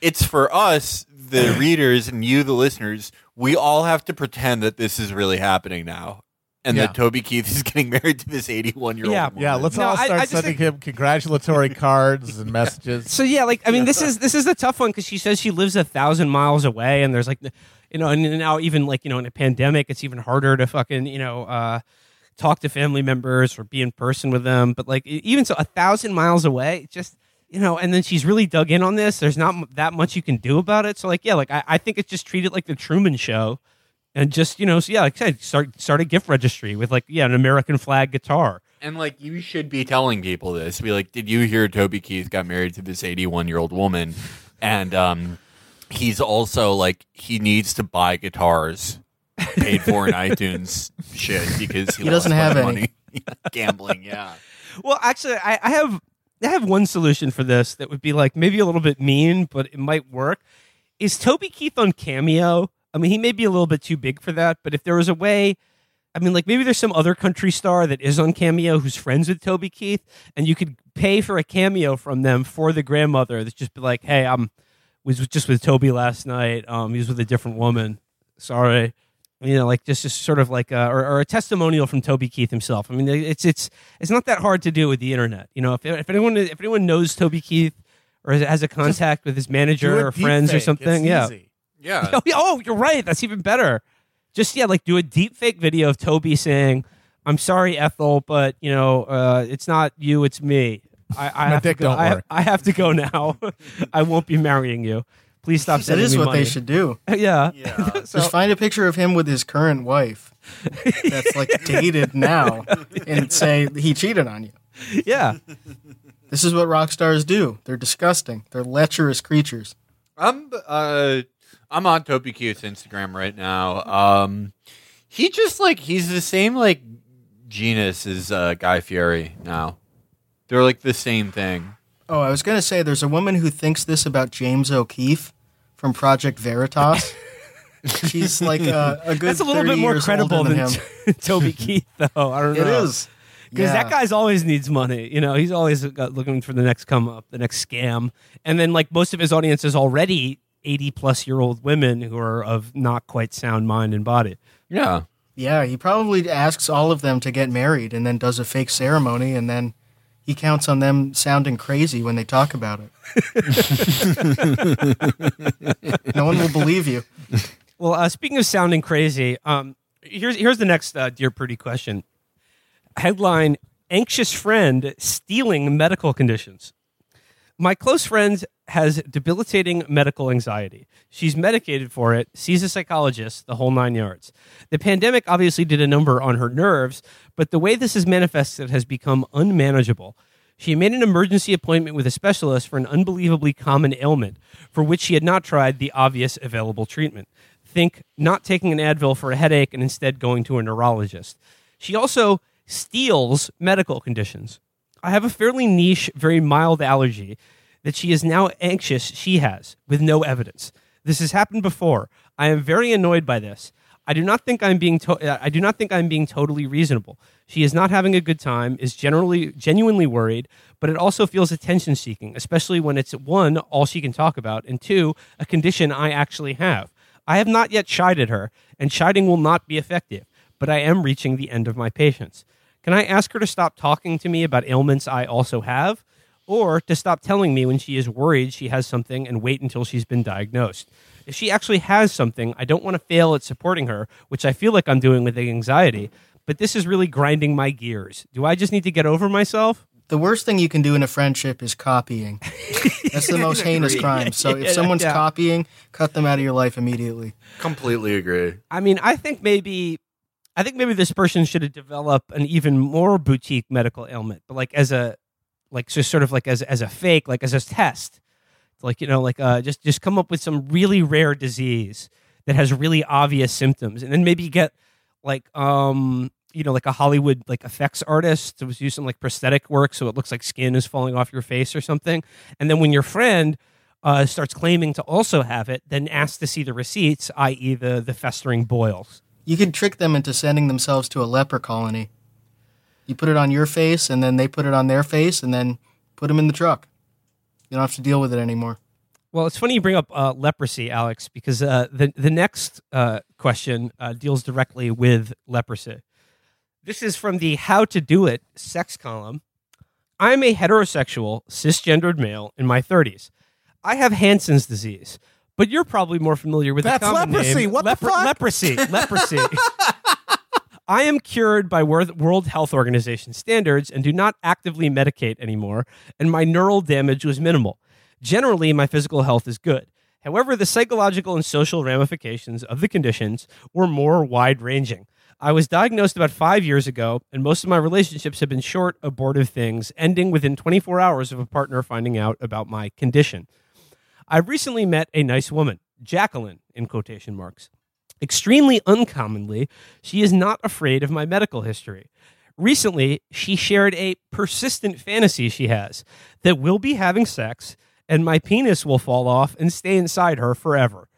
it's for us, the readers, and you, the listeners. We all have to pretend that this is really happening now, and Yeah. that Toby Keith is getting married to this 81 year old. Yeah. Yeah, let's No, all I- start I just sending think- him congratulatory cards and messages. So yeah, like I mean, this is this is a tough one because she says she lives a thousand miles away, and there's like, you know, and now even like you know in a pandemic, it's even harder to fucking you know uh, talk to family members or be in person with them. But like e- even so, a thousand miles away, it just you know, and then she's really dug in on this. There's not m- that much you can do about it. So like yeah, like I, I think it's just treated like the Truman Show. And just you know, so yeah, like I said, start start a gift registry with like yeah, an American flag guitar. And like you should be telling people this. Be like, did you hear Toby Keith got married to this 81 year old woman? And um, he's also like he needs to buy guitars paid for in iTunes shit because he, He doesn't lost have any. money. gambling. Yeah. Well, actually, I, I have I have one solution for this that would be like maybe a little bit mean, but it might work. Is Toby Keith on Cameo? I mean, he may be a little bit too big for that, but if there was a way, I mean, like maybe there's some other country star that is on Cameo who's friends with Toby Keith, and you could pay for a cameo from them for the grandmother. That's just be like, hey, I'm was just with Toby last night. Um, he was with a different woman. Sorry you know, like just, just sort of like a, or, or a testimonial from Toby Keith himself. I mean, it's it's it's not that hard to do with the internet. You know, if if anyone if anyone knows Toby Keith or has- a contact with his manager or friends or something, It's yeah. easy. Yeah. Oh, oh, you're right. That's even better. Just yeah, like do a deep fake video of Toby saying, "I'm sorry, Ethel, but you know, uh, it's not you, it's me. I, I have dick to go. don't I, work." I have to go now. I won't be marrying you. Please stop That sending is me what money." they should do. yeah. so, Just find a picture of him with his current wife that's like dated now and say he cheated on you. yeah. This is what rock stars do. They're disgusting. They're lecherous creatures. I'm uh I'm on Toby Keith's Instagram right now. Um he just like he's the same like genus as uh, Guy Fieri now. They're like the same thing. Oh, I was going to say there's a woman who thinks this about James O'Keefe from Project Veritas. She's like a, a good That's a little bit more credible than, than him. Toby Keith, though. I don't know. It is. because Yeah. that guy's always needs money. You know, he's always looking for the next come up, the next scam, and then like most of his audience is already eighty plus year old women who are of not quite sound mind and body. Yeah. Yeah, he probably asks all of them to get married and then does a fake ceremony and then he counts on them sounding crazy when they talk about it. no one will believe you. Well, uh, speaking of sounding crazy, um, here's here's the next uh, Dear Prudie question. Headline: Anxious friend stealing medical conditions. My close friend has debilitating medical anxiety. She's medicated for it, sees a psychologist, the whole nine yards. The pandemic obviously did a number on her nerves, but the way this is manifested has become unmanageable. She made an emergency appointment with a specialist for an unbelievably common ailment for which she had not tried the obvious available treatment. Think not taking an Advil for a headache and instead going to a neurologist. She also steals medical conditions. I have a fairly niche, very mild allergy that she is now anxious she has with no evidence. This has happened before. I am very annoyed by this. I do not think I'm being to- uh, I do not think I'm being totally reasonable. She is not having a good time, is generally genuinely worried, but it also feels attention seeking, especially when it's one all she can talk about and two a condition I actually have. I have not yet chided her, and chiding will not be effective, but I am reaching the end of my patience. Can I ask her to stop talking to me about ailments I also have? Or to stop telling me when she is worried she has something and wait until she's been diagnosed? If she actually has something, I don't want to fail at supporting her, which I feel like I'm doing with the anxiety, but this is really grinding my gears. Do I just need to get over myself? The worst thing you can do in a friendship is copying. That's the most heinous crime. So if someone's yeah. copying, cut them out of your life immediately. Completely agree. I mean, I think maybe I think maybe this person should have developed an even more boutique medical ailment, but like as a like just sort of like as as a fake, like as a test. Like, you know, like uh just just come up with some really rare disease that has really obvious symptoms and then maybe get like um you know, like a Hollywood like effects artist to do some like prosthetic work so it looks like skin is falling off your face or something. And then when your friend uh, starts claiming to also have it, then ask to see the receipts, i.e., the the festering boils. You could trick them into sending themselves to a leper colony. You put it on your face, and then they put it on their face, and then put them in the truck. You don't have to deal with it anymore. Well, it's funny you bring up uh, leprosy, Alex, because uh, the the next uh, question uh, deals directly with leprosy. This is from the How to Do It sex column. I'm a heterosexual, cisgendered male in my 30s. I have Hansen's disease, but you're probably more familiar with That's the common leprosy. name. What the fuck? Leprosy. Leprosy. I am cured by World Health Organization standards and do not actively medicate anymore, and my neural damage was minimal. Generally, my physical health is good. However, the psychological and social ramifications of the conditions were more wide ranging. I was diagnosed about five years ago, and most of my relationships have been short, abortive things, ending within 24 hours of a partner finding out about my condition. I recently met a nice woman, Jacqueline, in quotation marks. Extremely uncommonly, she is not afraid of my medical history. Recently, she shared a persistent fantasy she has that we'll be having sex and my penis will fall off and stay inside her forever.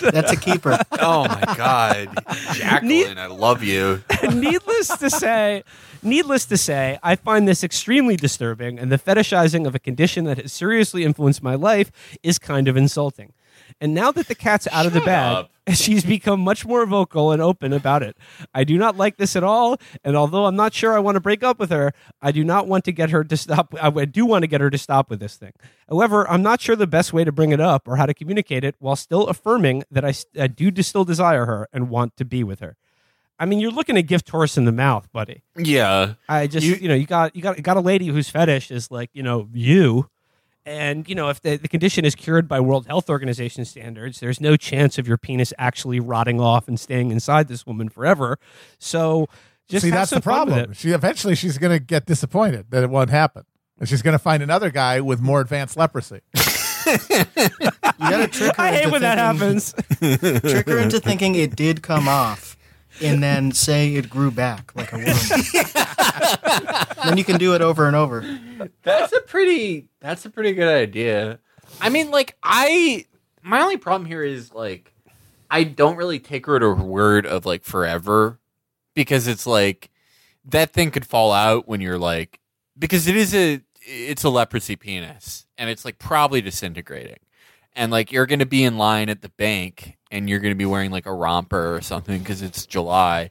That's a keeper. Oh my god, Jacqueline, I love you. needless to say, needless to say, I find this extremely disturbing, and the fetishizing of a condition that has seriously influenced my life is kind of insulting. And now that the cat's out of the bag, up. she's become much more vocal and open about it. I do not like this at all, and although I'm not sure I want to break up with her, I do not want to get her to stop. I do want to get her to stop with this thing. However, I'm not sure the best way to bring it up or how to communicate it while still affirming that I do still desire her and want to be with her. I mean, you're looking to gift Taurus in the mouth, buddy. Yeah, I just, you, You- know, you got you got you got a lady whose fetish is like, you know, you, and you know, if the, the condition is cured by World Health Organization standards, there's no chance of your penis actually rotting off and staying inside this woman forever. So, just See, have that's some the problem. She eventually she's going to get disappointed that it won't happen, and she's going to find another guy with more advanced leprosy. You gotta trick her I hate into when that happens. Trick her into thinking it did come off, and then say it grew back like a worm. then you can do it over and over. that's a pretty. That's a pretty good idea. I mean, like I. My only problem here is like, I don't really take her at her word of like forever, because it's like that thing could fall out when you're like, because it is a it's a leprosy penis and it's like probably disintegrating. And like you're going to be in line at the bank and you're going to be wearing like a romper or something because it's July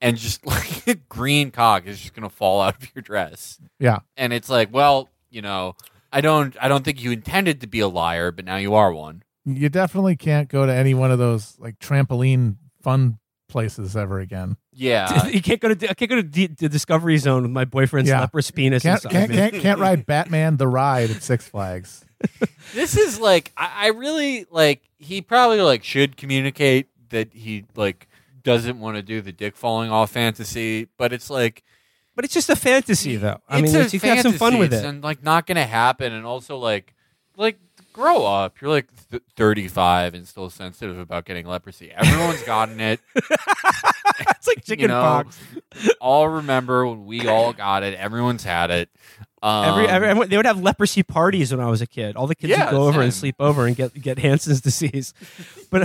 and just like a green cock is just going to fall out of your dress. Yeah, And it's like, well, you know, I don't I don't think you intended to be a liar, but now you are one. you definitely can't go to any one of those like trampoline fun places ever again. Yeah. you can't go to I can't go to D- the Discovery Zone with my boyfriend's Yeah. leprous penis Can't inside can't, can't can't ride Batman the ride at Six Flags. this is like I, I really like he probably like should communicate that he like doesn't want to do the dick falling off fantasy, but it's like But it's just a fantasy, though. I it's mean, a you can have some fun fantasy. with it. and like not gonna happen. And also like like grow up. You're like th- 35 and still sensitive about getting leprosy. Everyone's gotten it. it's like chicken you know, pox. all remember when we all got it. Everyone's had it. Um, Every, every, everyone- they would have leprosy parties when I was a kid. All the kids Yeah, would go over and sleep over and get get Hansen's disease. But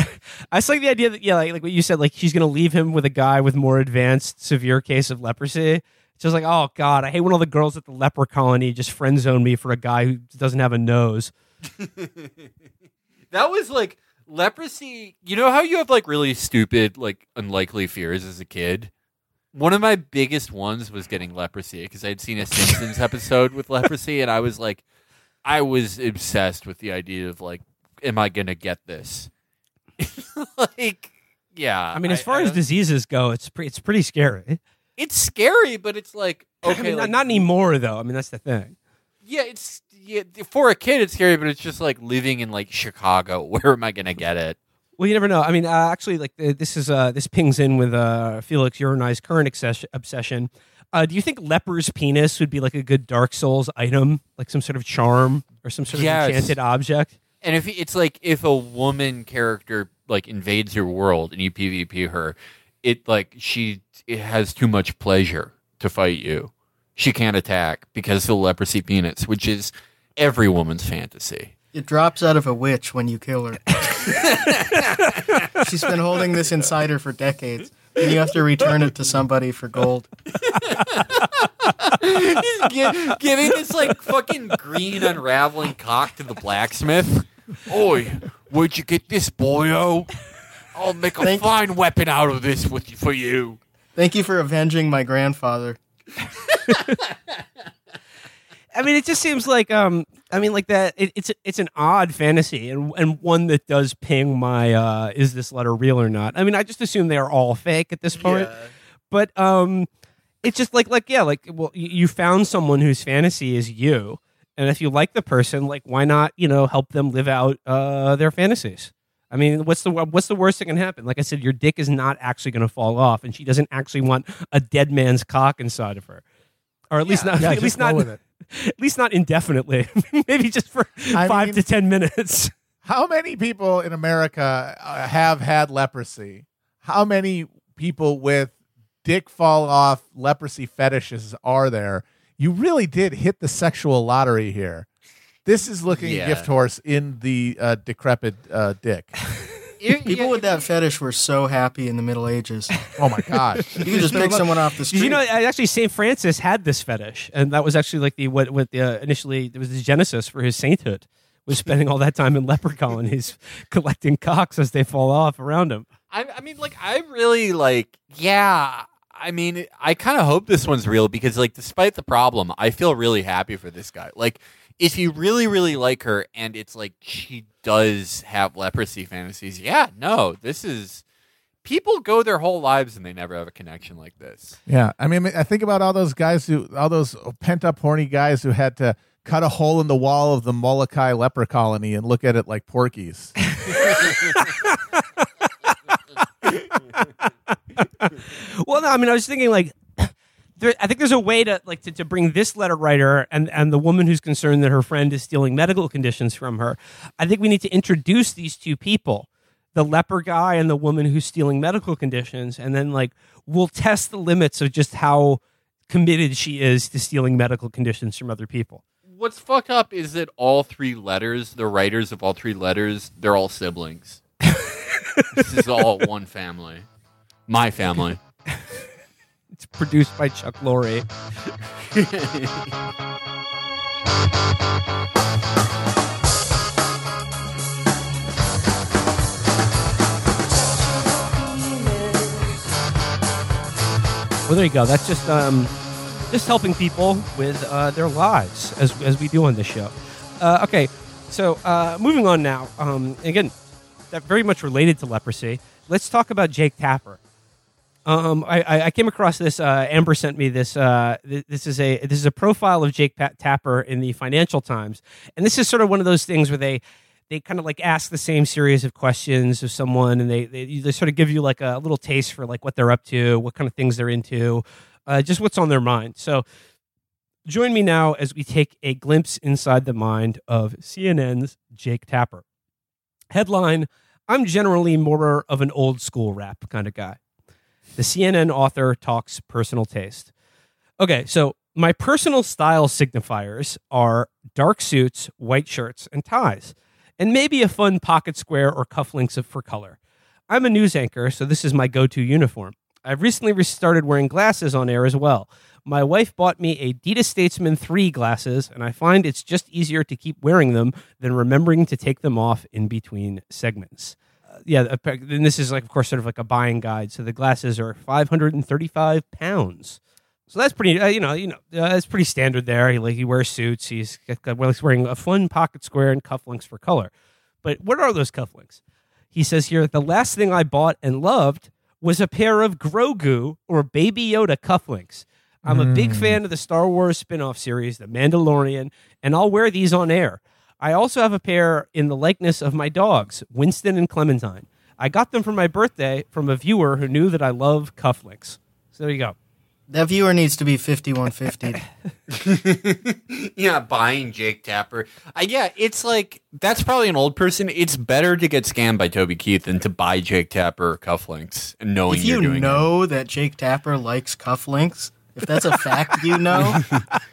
I just like the idea that yeah, like, like what you said, like she's gonna leave him with a guy with more advanced, severe case of leprosy. It's just like, oh god, I hate when all the girls at the leper colony just friend zone me for a guy who doesn't have a nose. that was like leprosy. You know how you have like really stupid, like unlikely fears as a kid? One of my biggest ones was getting leprosy because I'd seen a Simpsons episode with leprosy, and I was like, I was obsessed with the idea of like, am I gonna get this? like, yeah. I mean, as far as don't- diseases go, it's pretty it's pretty scary. it's scary, but it's like okay, I mean, not, like, not anymore though. I mean, that's the thing. Yeah, it's yeah, for a kid it's scary, but it's just like living in like Chicago. Where am I gonna get it? Well, you never know. I mean, uh, actually, like uh, this is uh, this pings in with uh, Felix your and I's current obsess- obsession. Uh, do you think leper's penis would be like a good Dark Souls item, like some sort of charm or some sort of enchanted object? And if it's like if a woman character like invades your world and you PvP her, it like she it has too much pleasure to fight you. She can't attack because of the leprosy penis, which is every woman's fantasy. It drops out of a witch when you kill her. She's been holding this inside her for decades, and you have to return it to somebody for gold. Gi- giving this like fucking green unraveling cock to the blacksmith. Oi, where'd you get this, boyo? I'll make a Thank- fine weapon out of this with for you. Thank you for avenging my grandfather. I mean, it just seems like um, I mean, like that. It, it's it's an odd fantasy and and one that does ping my uh, is this letter real or not? I mean, I just assume they are all fake at this point. But um, it's just like like yeah, like well, you, you found someone whose fantasy is you, and if you like the person, like why not you know help them live out uh their fantasies? I mean, what's the what's the worst that can happen? Like I said, your dick is not actually going to fall off, and she doesn't actually want a dead man's cock inside of her, or at least not Yeah, at least not with it. at least not indefinitely. Maybe just for I five mean- to ten minutes. How many people in America uh, have had leprosy? How many people with dick fall off leprosy fetishes are there? You really did hit the sexual lottery here. This is looking Yeah. a gift horse in the uh, decrepit uh, dick. People with that fetish were so happy in the Middle Ages. Oh my god! You could just pick someone off the Did street. you know actually Saint Francis had this fetish, and that was actually like the what what the uh, initially it was the genesis for his sainthood. Was spending all that time in leper colonies collecting cocks as they fall off around him. I, I mean, like, I really like. Yeah, I mean, I kind of hope this one's real because, like, despite the problem, I feel really happy for this guy. Like, if you really, really like her, and it's like she does have leprosy fantasies, yeah, no, this is. People go their whole lives and they never have a connection like this. Yeah, I mean, I think about all those guys who, all those pent up horny guys who had to cut a hole in the wall of the Molokai leper colony and look at it like Porky's. Well, no, I mean, I was thinking like, there, I think there's a way to like to, to bring this letter writer and and the woman who's concerned that her friend is stealing medical conditions from her. I think we need to introduce these two people, the leper guy and the woman who's stealing medical conditions, and then like we'll test the limits of just how committed she is to stealing medical conditions from other people. What's fucked up is that all three letters, the writers of all three letters, they're all siblings. this is all one family. My family. Produced by Chuck Lorre. Well, there you go. That's just um, just helping people with uh, their lives, as as we do on this show. Uh, okay, so uh, moving on now. Um, again, that very much related to leprosy. Let's talk about Jake Tapper. Um, I, I- came across this. Uh, Amber sent me this. Uh, th- this is a this is a profile of Jake Pat- Tapper in the Financial Times, and this is sort of one of those things where they they kind of like ask the same series of questions of someone, and they they, they sort of give you like a little taste for like what they're up to, what kind of things they're into, uh, just what's on their mind. So. Join me now as we take a glimpse inside the mind of CNN's Jake Tapper. Headline I'm generally more of an old school rap kind of guy. The CNN author talks personal taste. Okay, so my personal style signifiers are dark suits, white shirts, and ties, and maybe a fun pocket square or cufflinks for color. I'm a news anchor, so this is my go to uniform. I've recently restarted wearing glasses on air as well. My wife bought me a Dita Statesman 3 glasses, and I find it's just easier to keep wearing them than remembering to take them off in between segments. Yeah, and this is like, of course, sort of like a buying guide. So the glasses are 535 pounds. So that's pretty, uh, you know, you know, uh, that's pretty standard there. He like he wears suits. He's well, he's wearing a fun pocket square and cufflinks for color. But what are those cufflinks? He says here, the last thing I bought and loved was a pair of Grogu or Baby Yoda cufflinks. I'm a big fan of the Star Wars spin off series, The Mandalorian, and I'll wear these on air. I also have a pair in the likeness of my dogs, Winston and Clementine. I got them for my birthday from a viewer who knew that I love cufflinks. So there you go. That viewer needs to be 5150. yeah, buying Jake Tapper. Uh, yeah, it's like that's probably an old person. It's better to get scammed by Toby Keith than to buy Jake Tapper cufflinks and knowing if you're you doing know that Jake Tapper likes cufflinks, if that's a fact you know,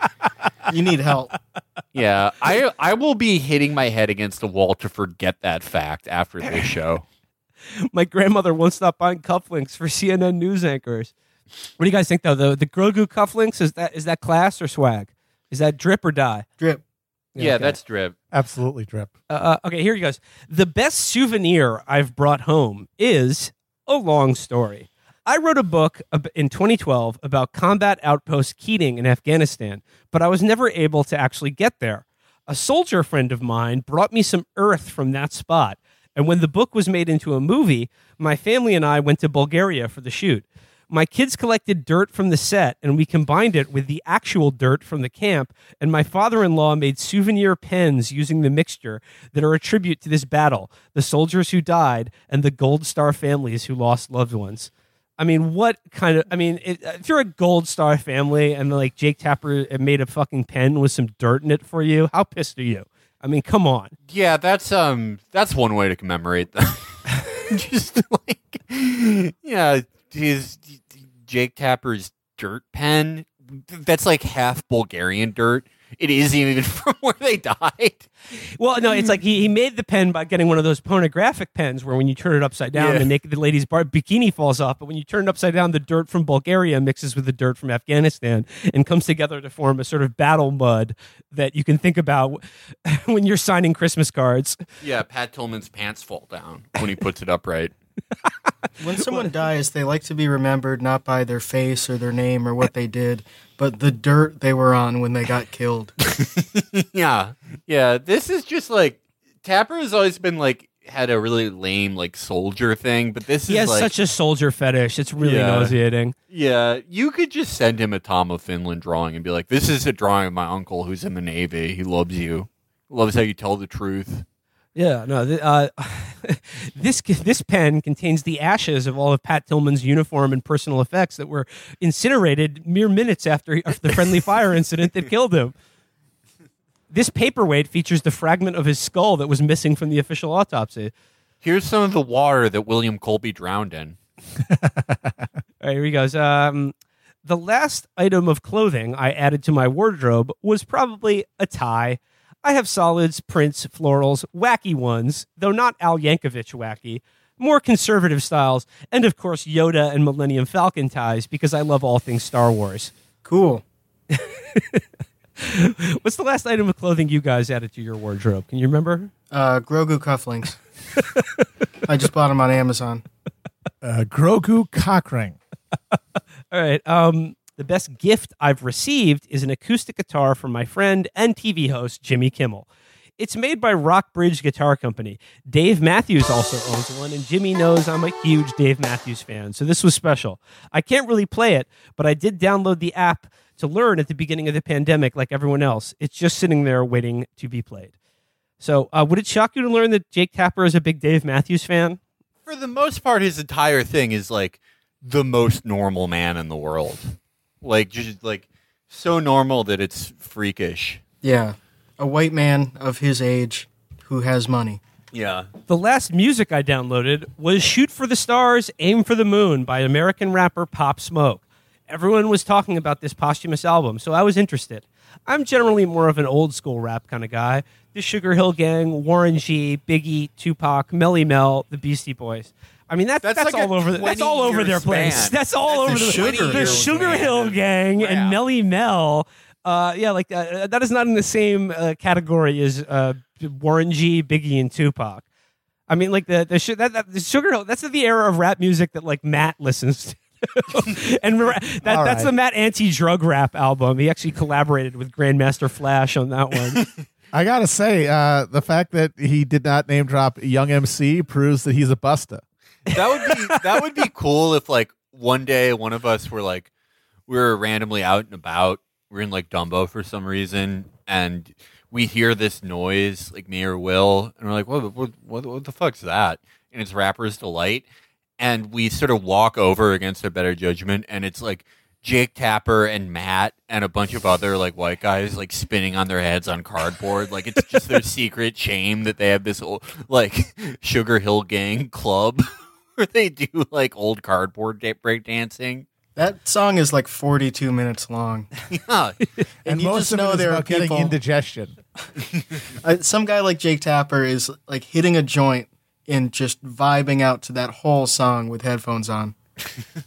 you need help. Yeah, I I will be hitting my head against the wall to forget that fact after this show. My grandmother won't stop buying cufflinks for CNN news anchors. What do you guys think though? The the Grogu cufflinks is that is that class or swag? Is that drip or die? Drip. Yeah, okay. that's drip. Absolutely drip. Uh, uh, okay, here he goes. The best souvenir I've brought home is a long story. I wrote a book in 2012 about combat outpost Keating in Afghanistan, but I was never able to actually get there. A soldier friend of mine brought me some earth from that spot, and when the book was made into a movie, my family and I went to Bulgaria for the shoot. My kids collected dirt from the set and we combined it with the actual dirt from the camp. And my father in law made souvenir pens using the mixture that are a tribute to this battle, the soldiers who died, and the Gold Star families who lost loved ones. I mean, what kind of? I mean, it, if you're a Gold Star family and like Jake Tapper made a fucking pen with some dirt in it for you, how pissed are you? I mean, come on. Yeah, that's um that's one way to commemorate them. Just like yeah, his Jake Tapper's dirt pen. That's like half Bulgarian dirt. It isn't even from where they died. Well, no, it's like he, he made the pen by getting one of those pornographic pens where when you turn it upside down, Yeah. the naked the lady's bar- bikini falls off. But when you turn it upside down, the dirt from Bulgaria mixes with the dirt from Afghanistan and comes together to form a sort of battle mud that you can think about when you're signing Christmas cards. Yeah, Pat Tillman's pants fall down when he puts it upright. When someone dies, they like to be remembered not by their face or their name or what they did, but the dirt they were on when they got killed. yeah, yeah. This is just like Tapper has always been like had a really lame like soldier thing, but this He is has like such a soldier fetish. It's really Yeah. nauseating. yeah. You could just send him a Tom of Finland drawing and be like, "This is a drawing of my uncle who's in the navy. He loves you, loves how you tell the truth." Yeah, no. Th- uh, this this pen contains the ashes of all of Pat Tillman's uniform and personal effects that were incinerated mere minutes after, after the friendly fire incident that killed him. This paperweight features the fragment of his skull that was missing from the official autopsy. Here's some of the water that William Colby drowned in. All right, here he goes. Um, the last item of clothing I added to my wardrobe was probably a tie. I have solids, prints, florals, wacky ones, though not Al Yankovic wacky, more conservative styles, and of course Yoda and Millennium Falcon ties because I love all things Star Wars. Cool. What's the last item of clothing you guys added to your wardrobe? Can you remember? Uh, Grogu cufflinks. I just bought them on Amazon. Uh, Grogu cock ring. All right. Um, the best gift I've received is an acoustic guitar from my friend and TV host Jimmy Kimmel. It's made by Rockbridge Guitar Company. Dave Matthews also owns one, and Jimmy knows I'm a huge Dave Matthews fan, so this was special. I can't really play it, but I did download the app to learn at the beginning of the pandemic, like everyone else. It's just sitting there waiting to be played. So, uh, would it shock you to learn that Jake Tapper is a big Dave Matthews fan? For the most part, his entire thing is like the most normal man in the world. Like just like so normal that it's freakish. Yeah. A white man of his age who has money. Yeah. The last music I downloaded was Shoot for the Stars, Aim for the Moon by American rapper Pop Smoke. Everyone was talking about this posthumous album, so I was interested. I'm generally more of an old school rap kind of guy. The Sugar Hill Gang, Warren G, Biggie, Tupac, Melle Mel, the Beastie Boys. I mean that, That's that's, like all over. That's all over their place. That's all That's over the, Sugar the Sugar. Hill Gang and Melle Mel. Uh, yeah, like uh, that is not in the same uh, category as uh, Warren G, Biggie, and Tupac. I mean, like the the, su- that, that, the Sugar Hill. That's the era of rap music that like Matt listens to. and ra- that, All that's right. the Matt anti-drug rap album. He actually collaborated with Grandmaster Flash on that one. I gotta say, uh, the fact that he did not name drop Young MC proves that he's a busta. That would be that would be cool if like one day one of us were like we were randomly out and about. We're in like Dumbo for some reason and we hear this noise, like me or Will, and we're like, what, what, what, what the fuck's that? And it's Rapper's Delight. And we sort of walk over against our better judgment, and it's like Jake Tapper and Matt and a bunch of other like white guys like spinning on their heads on cardboard. Like it's just their secret shame that they have this old, like Sugar Hill Gang club where they do like old cardboard da- break dancing. That song is like 42 minutes long. Yeah. And, you most just of know they're about getting people. indigestion. uh, some guy like Jake Tapper is like hitting a joint and just vibing out to that whole song with headphones on.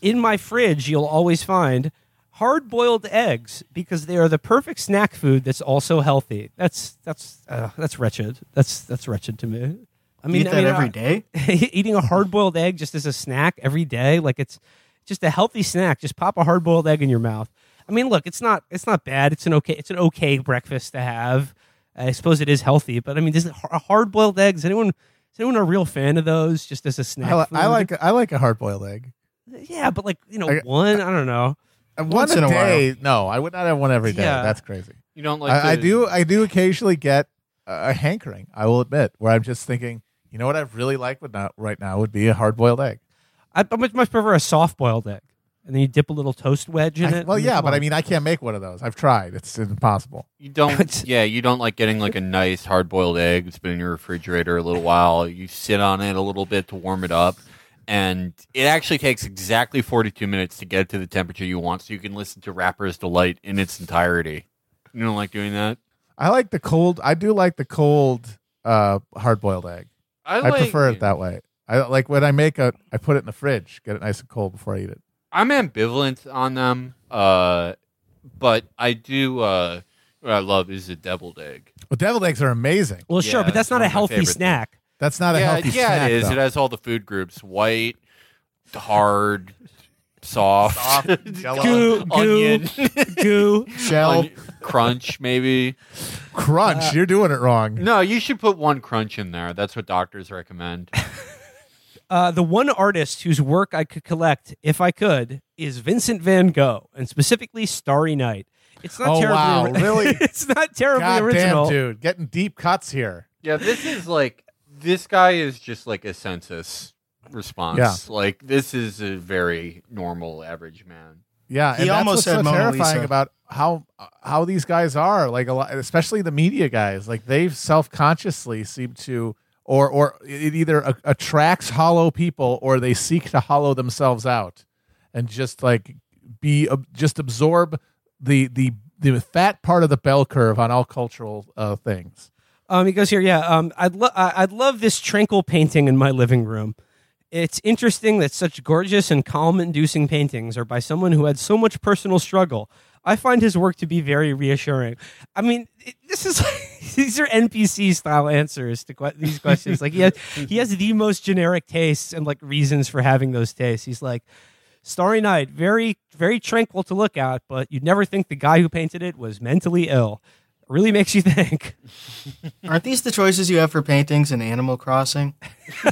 in my fridge, you'll always find hard boiled eggs because they are the perfect snack food that's also healthy. That's that's uh, that's wretched. That's that's wretched to me. I Eat that I mean, every uh, eating a hard boiled egg just as a snack every day, like it's just a healthy snack. Just pop a hard boiled egg in your mouth. I mean, look, it's not it's not bad. It's an okay it's an okay breakfast to have. I suppose it is healthy, but I mean, does it, a hard boiled egg? Is anyone is anyone a real fan of those? Just as a snack? I, li- I like I like a hard boiled egg. yeah, but like you know, I- one I don't know. One Once in a day. No, I would not have one every day. Yeah. That's crazy. You don't like. I, I do. I do occasionally get a hankering. I will admit, where I'm just thinking, you know what I really like would not right now would be a hard boiled egg. I, I much much prefer a soft boiled egg, and then you dip a little toast wedge in I- it. well, yeah, but I mean, I can't make one of those. I've tried. It's impossible. You don't. yeah, you don't like getting like a nice hard boiled egg that's been in your refrigerator a little while. You sit on it a little bit to warm it up, and it actually takes exactly forty two minutes to get to the temperature you want, so you can listen to Rapper's Delight in its entirety. You don't like doing that? I like the cold. I do like the cold uh, hard boiled egg. I, like, prefer it that way. I like when I make a. I put it in the fridge, get it nice and cold before I eat it. I'm ambivalent on them, uh, but I do. Uh, what I love is a deviled egg. Well, deviled eggs are amazing. well, sure, but that's not a healthy favorite snack. That's not a healthy yeah, snack. Yeah, it is. though. It has all the food groups: white, hard, soft, Jell-O. Goo, goo, onion, goo. Shell. onion- crunch, maybe. Crunch. You're doing it wrong. No, you should put one crunch in there. That's what doctors recommend. Uh, the one artist whose work I could collect, if I could, is Vincent Van Gogh, and specifically Starry Night. It's not Oh, terribly wow, ori- really? it's not terribly God original. damn, dude, getting deep cuts here. yeah, this is like this guy is just like a census response. Yeah. Like this is a very normal average man. Yeah, He and that's almost what's said so Mona terrifying Lisa. about how how these guys are. Like a lot, especially the media guys. Like they self consciously seem to, or or it either a- attracts hollow people, or they seek to hollow themselves out, and just like be ab- just absorb the the the fat part of the bell curve on all cultural uh, things. Um, he goes here. Yeah. Um, I'd lo- I- I'd love this tranquil painting in my living room. It's interesting that such gorgeous and calm-inducing paintings are by someone who had so much personal struggle. I find his work to be very reassuring. I mean, it, this is these are NPC style answers to que- these questions. like he has he has the most generic tastes and like reasons for having those tastes. He's like. Starry Night, very, very tranquil to look at, but you'd never think the guy who painted it was mentally ill. Really makes you think. Aren't these the choices you have for paintings in Animal Crossing?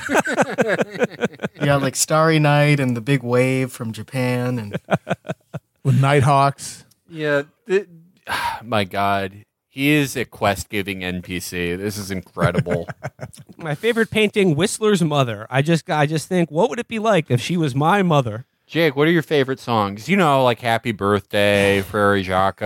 yeah, like Starry Night and the Big Wave from Japan, and With Nighthawks, Yeah, th- my God, he is a quest giving NPC. This is incredible. My favorite painting, Whistler's Mother. I just I just think, what would it be like if she was my mother? Jake, what are your favorite songs? You know, like Happy Birthday, Frere Jacques.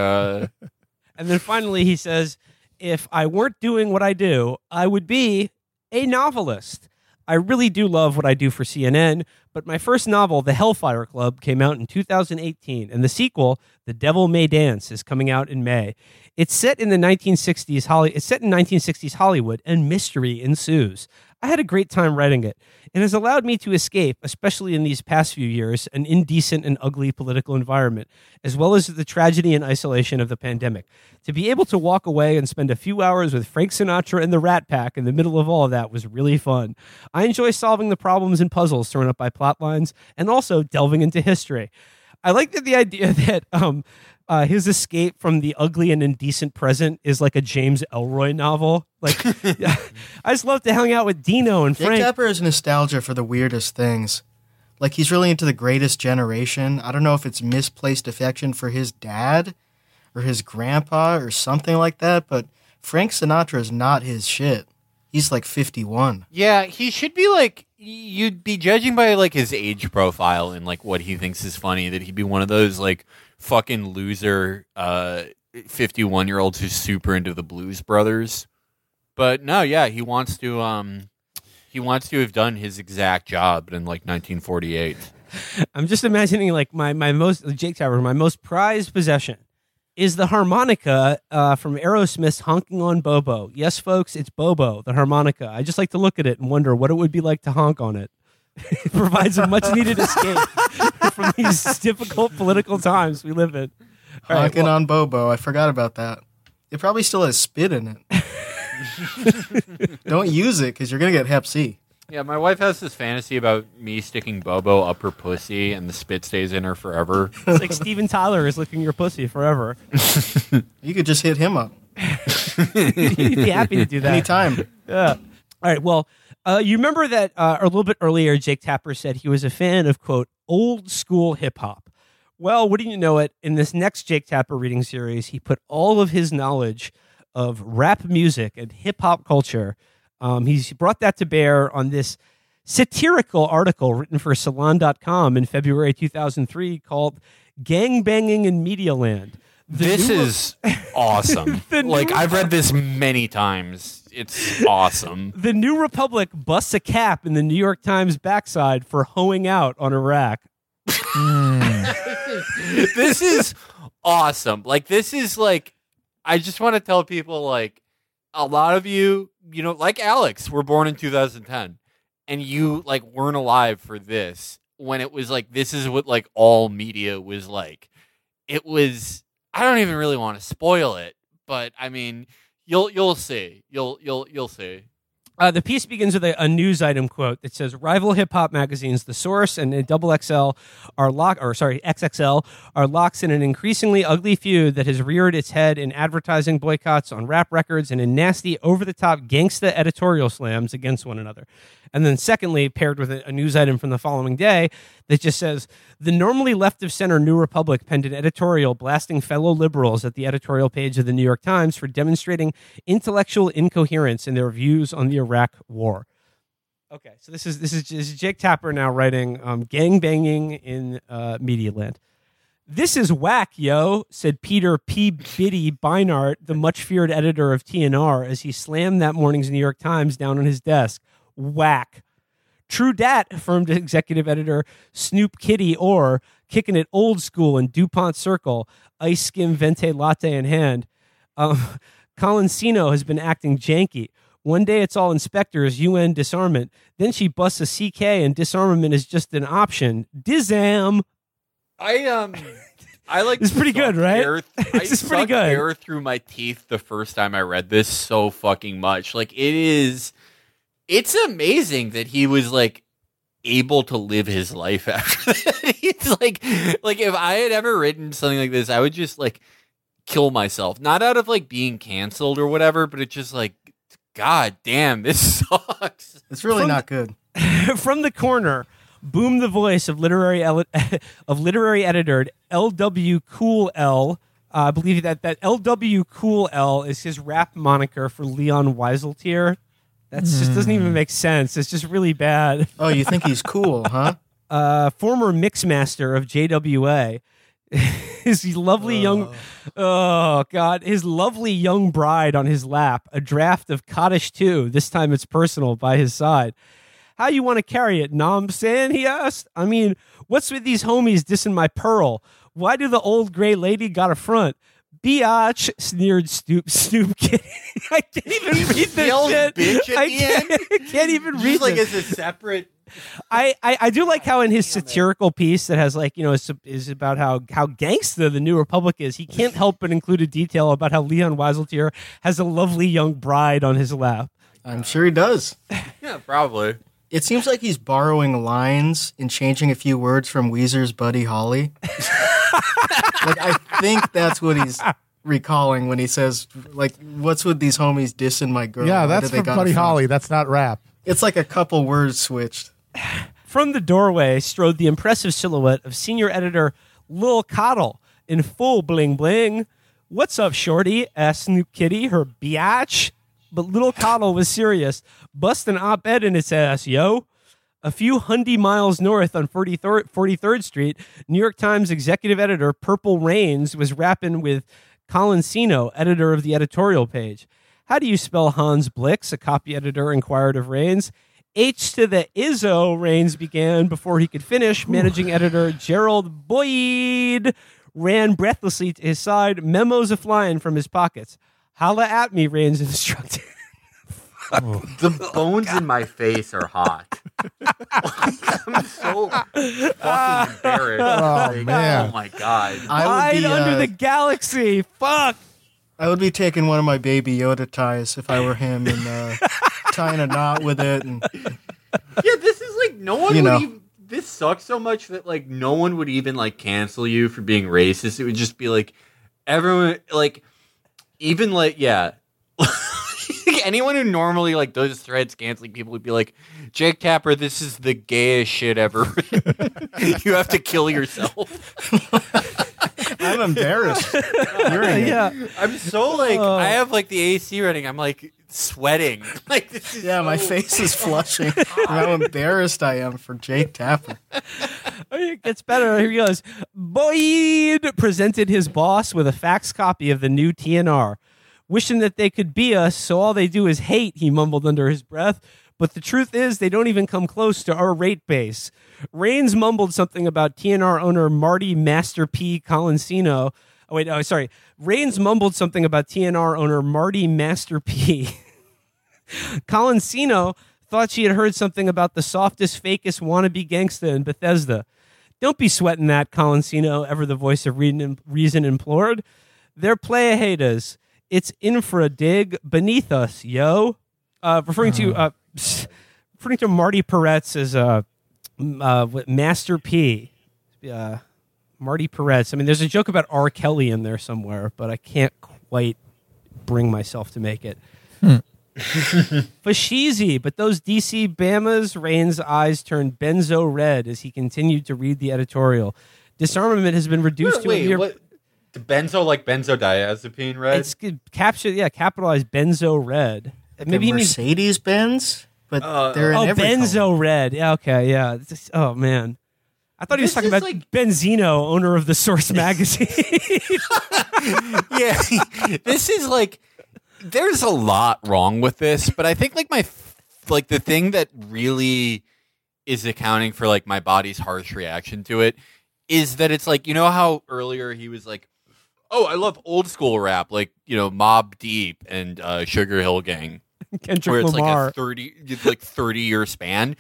And then finally he says, if I weren't doing what I do, I would be a novelist. I really do love what I do for CNN, but my first novel, The Hellfire Club, came out in 2018, and the sequel, The Devil May Dance, is coming out in May. It's set in the 1960s Holly. It's set in 1960s Hollywood, and mystery ensues. I had a great time writing it. It has allowed me to escape, especially in these past few years, an indecent and ugly political environment, as well as the tragedy and isolation of the pandemic. To be able to walk away and spend a few hours with Frank Sinatra and the Rat Pack in the middle of all of that was really fun. I enjoy solving the problems and puzzles thrown up by plot lines and also delving into history. I like that the idea that um, uh, his escape from the ugly and indecent present is like a James Ellroy novel. Like, I just love to hang out with Dino and Jake Frank. Tapper has nostalgia for the weirdest things. Like he's really into the Greatest Generation. I don't know if it's misplaced affection for his dad or his grandpa or something like that, but Frank Sinatra is not his shit. He's like 51. yeah, he should be like you'd be judging by like his age profile and like what he thinks is funny. That he'd be one of those like fucking loser uh fifty one year olds who's super into the Blues Brothers. But no, yeah, he wants to um he wants to have done his exact job in like 1948. I'm just imagining like my my most Jake Tapper, my most prized possession is the harmonica uh, from Aerosmith's "Honking on Bobo." Yes, folks, it's Bobo, the harmonica. I just like to look at it and wonder what it would be like to honk on it. It provides a much needed escape from these difficult political times we live in. All right, Honking well- on Bobo. I forgot about that. It probably still has spit in it. Don't use it because you're gonna get Hep C. Yeah, my wife has this fantasy about me sticking Bobo up her pussy and the spit stays in her forever. It's like Steven Tyler is licking your pussy forever. You could just hit him up He'd be happy to do that. anytime. Yeah. All right. Well, uh, you remember that uh, a little bit earlier, Jake Tapper said he was a fan of, quote, old school hip hop. Well, wouldn't you know it? In this next Jake Tapper reading series, he put all of his knowledge of rap music and hip hop culture. Um, he's brought that to bear on this satirical article written for Salon.com in February 2003 called Gang Banging in Media Land. This is awesome. Like I've read this many times. It's awesome. The New Republic busts a cap in the New York Times backside for hoeing out on Iraq. Hmm. this is awesome. Like this is like I just want to tell people like a lot of you, you know, like Alex, were born in 2010 and you like weren't alive for this when it was like this is what like all media was like. It was I don't even really want to spoil it, but I mean, you'll you'll see. You'll you'll you'll see. Uh, the piece begins with a, a news item quote that says rival hip hop magazines The Source and Double XL are lock or sorry XXL are locked in an increasingly ugly feud that has reared its head in advertising boycotts on rap records and in nasty over the top gangsta editorial slams against one another. And then secondly, paired with a, news item from the following day that just says the normally left of center New Republic penned an editorial blasting fellow liberals at the editorial page of the New York Times for demonstrating intellectual incoherence in their views on the Iraq War. Okay, so this is this is, this is Jake Tapper now writing um, "Gang Banging in uh, Media Land." This is whack, yo, said Peter P. Diddy Beinart, the much feared editor of TNR, as he slammed that morning's New York Times down on his desk. Whack. True dat, affirmed executive editor Snoop Kitty Orr, kicking it old school in DuPont Circle, ice skim vente latte in hand. Um, Colin Sino has been acting janky. One day it's all inspectors, UN disarmament. Then she busts a CK and disarmament is just an option. Dizam. I um I like It's pretty good, right? Air I It's just pretty good. Air through my teeth the first time I read this so fucking much. Like it is, it's amazing that he was like able to live his life after that. He's like, like if I had ever written something like this, I would just like kill myself, not out of like being canceled or whatever, but it's just like, God damn, this sucks. It's really From not good. From the corner, boom the voice of literary ele- of literary editor L.W. Cool L. Uh, I believe that that L.W. Cool L is his rap moniker for Leon Wieseltier. That just doesn't even make sense. It's just really bad. Oh, you think he's cool, huh? uh, former mixmaster of JWA. his lovely young, oh god, his lovely young bride on his lap. A draft of Cottage Two. This time it's personal by his side. How you want to carry it, Nom San? He asked. I mean, what's with these homies dissing my pearl? Why do the old gray lady got a front? Biatch sneered Snoop Snoop Kitty. I can't even read this yelled shit. bitch at I the can't, end? can't even read like this. as a separate. I, I, I do like how in his satirical piece that has like you know is, is about how how gangsta the New Republic is. He can't help but include a detail about how Leon Wieseltier has a lovely young bride on his lap. I'm sure he does. Yeah, probably. It seems like he's borrowing lines and changing a few words from Weezer's Buddy Holly. like I think that's what he's recalling when he says, "Like, what's with these homies dissing my girl?" Yeah, Why that's do they from got a Buddy? Holly. That's not rap. It's like a couple words switched. From the doorway strode the impressive silhouette of senior editor Lil Coddle in full bling bling. What's up, Shorty? asked Snoop Kitty, her biatch. But Lil Coddle was serious. Bust an op ed in its ass, yo. A few hundred miles north on 43rd, 43rd Street, New York Times executive editor Purple Raines was rapping with Colin Sino, editor of the editorial page. How do you spell Hans Blix? A copy editor inquired of Raines. H to the Izzo, Raines began before he could finish. Managing editor Gerald Boyd ran breathlessly to his side, memos a flying from his pockets. Holla at me, Raines instructed. the bones in my face are hot. I'm so fucking embarrassed. Oh, Like, man. Oh my god. I would Hide be under uh, the galaxy. Fuck. I would be taking one of my baby Yoda ties if I were him and uh, tying a knot with it. And Yeah, this is like no one You would even. This sucks so much that like no one would even like cancel you for being racist. It would just be like everyone like even like yeah. Anyone who normally like does threads canceling people would be like, Jake Tapper, this is the gayest shit ever. you have to kill yourself. I'm embarrassed. hearing. Yeah. I'm so like Oh. I have like the AC running. I'm like sweating. Like this is Yeah, my face is flushing. how embarrassed I am for Jake Tapper. Oh, it gets better. Here he goes. Boyd presented his boss with a fax copy of the new TNR. Wishing that they could be us, so all they do is hate, he mumbled under his breath. But the truth is, they don't even come close to our rate base. Raines mumbled something about TNR owner Marty Master P. Colansino. Oh, wait, oh, sorry. Raines mumbled something about TNR owner Marty Master P. Colansino thought she had heard something about the softest, fakest wannabe gangsta in Bethesda. Don't be sweating that, Colansino, ever the voice of reason, implored. They're haters. It's infra dig beneath us, yo. Uh, referring to uh, referring to Marty Peretz as uh, uh, Master P. Uh, Marty Peretz. I mean, there's a joke about R. Kelly in there somewhere, but I can't quite bring myself to make it. Fashizi, but those DC Bamas, Rain's eyes turned benzo red as he continued to read the editorial. Disarmament has been reduced to a Wait, mere. what? The benzo like benzodiazepine, right? It's c- captured, yeah, capitalized benzo red. Maybe he means Mercedes Benz, but Uh, they're in oh every benzo color. red. Yeah, okay, yeah. It's just- oh man, I thought he was This talking is about like- Benzino, owner of the Source magazine. yeah, this is like there's a lot wrong with this, but I think like my like the thing that really is accounting for like my body's harsh reaction to it is that it's like you know how earlier he was like, "Oh, I love old school rap, like you know Mobb Deep and uh, Sugar Hill Gang." Kendrick where it's Lamar. like a 30 it's like 30 year span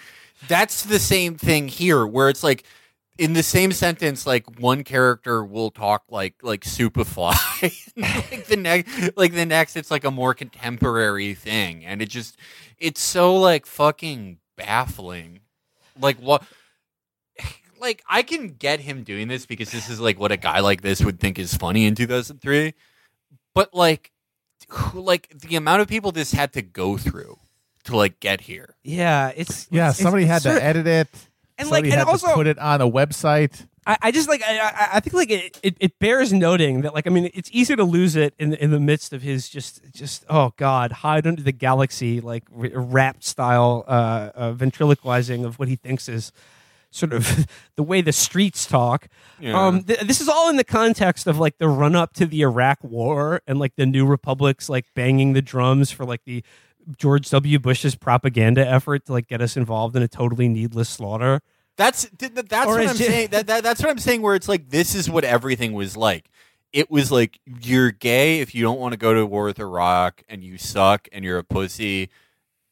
that's the same thing here where it's like in the same sentence like one character will talk like like superfly like the next like the next it's like a more contemporary thing and it just it's so like fucking baffling like what like i can get him doing this because this is like what a guy like this would think is funny in 2003 but like who- like the amount of people this had to go through to like get here yeah, it's Yeah, it's- somebody it's had sort to edit it. And, like, somebody and also- to put it on a website. I, I just like I, I, I think like it, it, it bears noting that like I mean it's easy to lose it in in the midst of his just just oh god hide under the galaxy like rap style uh, uh, ventriloquizing of what he thinks is sort of the way the streets talk. Yeah. Um, th- this is all in the context of like the run up to the Iraq War and like the New Republics like banging the drums for like the George W. Bush's propaganda effort to like get us involved in a totally needless slaughter. That's th- th- that's Or what I'm it- saying. That, that that's what I'm saying. Where it's like this is what everything was like. It was like you're gay if you don't want to go to war with Iraq, and you suck, and you're a pussy.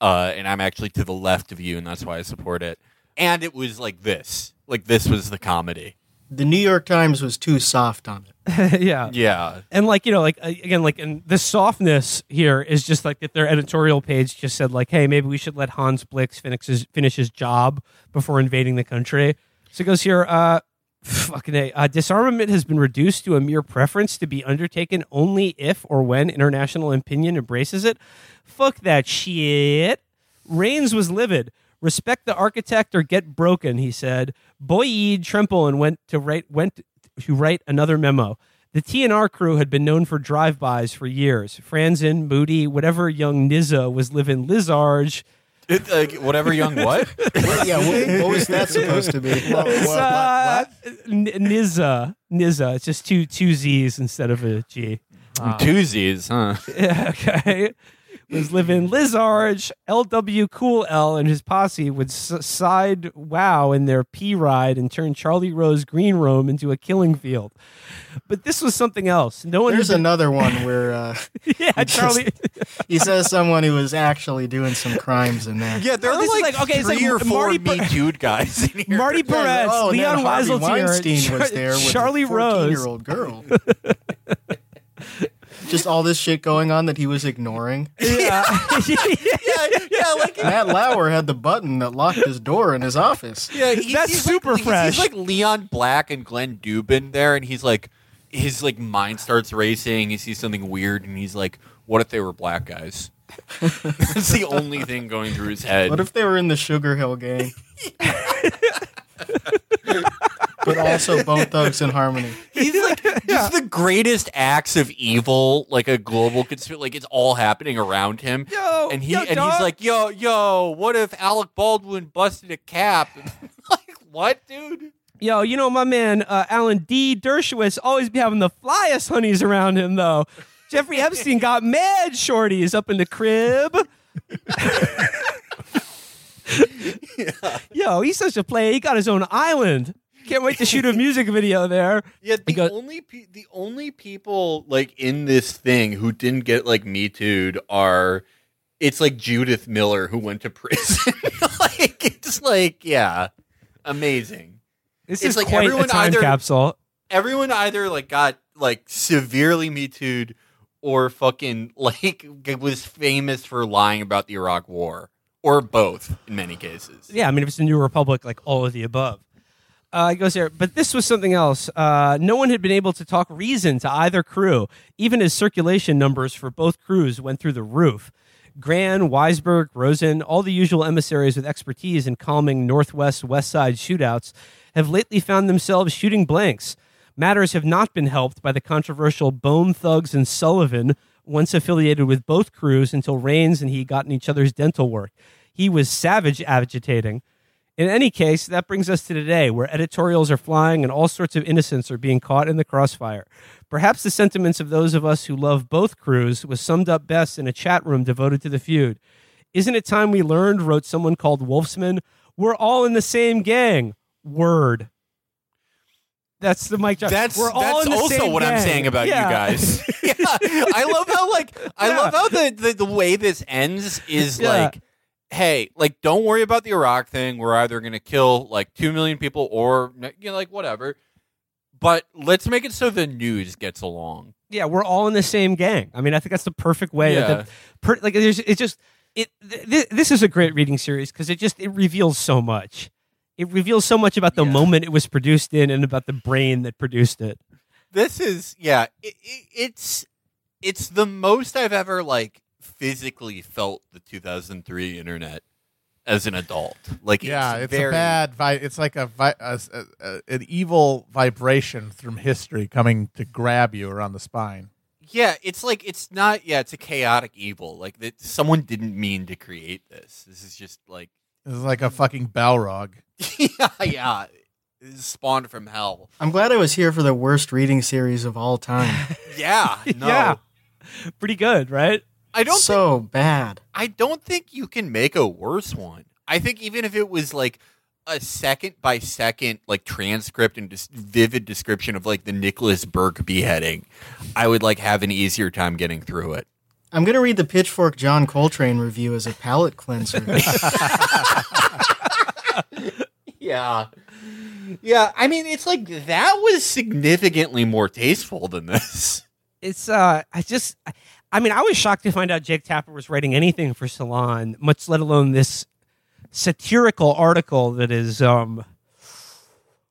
Uh, and I'm actually to the left of you, and that's why I support it. And it was like this. Like this was the comedy. The New York Times was too soft on it. yeah. Yeah. and like you know like again like and the softness here is just like that their editorial page just said like hey maybe we should let hans blix finish his, finish his job before invading the country so it goes here uh fucking a uh, disarmament has been reduced to a mere preference to be undertaken only if or when international opinion embraces it fuck that shit Raines was livid. Respect the architect or get broken, he said. Boyd trembled and went to write went to write another memo. The TNR crew had been known for drive-bys for years. Franzen, Moody, whatever young Nizza was living Lizarge. It, like, whatever young what? yeah, what, what was that supposed to be? It's, uh, N- Nizza. Nizza. It's just two two Z's instead of a G. Two Z's, huh? Yeah, okay. Was living Lizarge, LW Cool L, and his posse would s- side wow in their P ride and turn Charlie Rose Green Room into a killing field. But this was something else. No one. There's had been- another one where uh, yeah, just- Charlie. he says someone who was actually doing some crimes in there. Yeah, there are this like, like- okay, it's three like or four Marty Me Per- Too guys in here. Marty Yeah, Peretz, oh, Leon then Harvey Wieseltier, Weinstein was there with Charlie a Rose. year old girl. Just all this shit going on that he was ignoring. Yeah. yeah, yeah, yeah, like Matt Lauer had the button that locked his door in his office. yeah, he's, That's he's super like, he's- fresh. He's like Leon Black and Glenn Dubin there, and he's like, his like mind starts racing. He sees something weird, and he's like, "What if they were black guys?" That's the only thing going through his head. What if they were in the Sugar Hill Gang? but also Bone Thugs and Harmony. He's like just the greatest acts of evil, like a global conspiracy. Like it's all happening around him. Yo, and he yo, and he's like, "Yo, yo, what if Alec Baldwin busted a cap?" like, what, dude? Yo, you know my man uh, Alan D. Dershowitz always be having the flyest honeys around him though. Jeffrey Epstein got mad shorties up in the crib. yeah. Yo, he's such a player. He got his own island. Can't wait to shoot a music video there. Yeah, the goes- only pe- the only people like in this thing who didn't get like me too'd are it's like Judith Miller who went to prison. like it's like yeah, amazing. This It's is like quite a everyone time either- capsule. Everyone either like got like severely me too'd or fucking like was famous for lying about the Iraq War or both in many cases. Yeah, I mean, if it's a New Republic, like all of the above. Uh, goes there, but this was something else. Uh, no one had been able to talk reason to either crew, even as circulation numbers for both crews went through the roof. Gran, Weisberg, Rosen, all the usual emissaries with expertise in calming Northwest West Side shootouts, have lately found themselves shooting blanks. Matters have not been helped by the controversial Bone Thugs and Sullivan, once affiliated with both crews until Raines and he got in each other's dental work. He was savage agitating. In any case, that brings us to today, where editorials are flying and all sorts of innocents are being caught in the crossfire. Perhaps the sentiments of those of us who love both crews was summed up best in a chat room devoted to the feud. Isn't it time we learned, wrote someone called Wolfsman, we're all in the same gang. Word. That's the mic drop. That's we're all that's in the also same what I'm saying about Yeah. you guys. yeah, I love how like I Yeah. love how the, the the way this ends is Yeah. like, hey, like don't worry about the Iraq thing. We're either gonna kill like two million people or you know like whatever. But let's make it so the news gets along. yeah, we're all in the same gang. I mean, I think that's the perfect way. Yeah. That, per, like, there's, it's just it. Th- this is a great reading series because it just it reveals so much. It reveals so much about the Yeah. moment it was produced in and about the brain that produced it. This is yeah, it, it, it's it's the most I've ever like physically felt the 2003 internet as an adult. Like Yeah, it's, it's very, a bad. Vi- it's like a, vi- a, a, a an evil vibration from history coming to grab you around the spine. Yeah, it's like it's not. Yeah, it's a chaotic evil. Like that, someone didn't mean to create this. This is just like, It's like a fucking Balrog. yeah, yeah, spawned from hell. I'm glad I was here for the worst reading series of all time. Yeah, no, Yeah. Pretty good, right? I don't. think, so bad. I don't think you can make a worse one. I think even if it was like a second by second like transcript and just vivid description of like the Nicholas Berg beheading, I would like have an easier time getting through it. I'm gonna read the Pitchfork John Coltrane review as a palate cleanser. Yeah. Yeah, I mean, it's like that was significantly more tasteful than this. It's uh, I just, I, mean, I was shocked to find out Jake Tapper was writing anything for Salon, much let alone this satirical article that is um.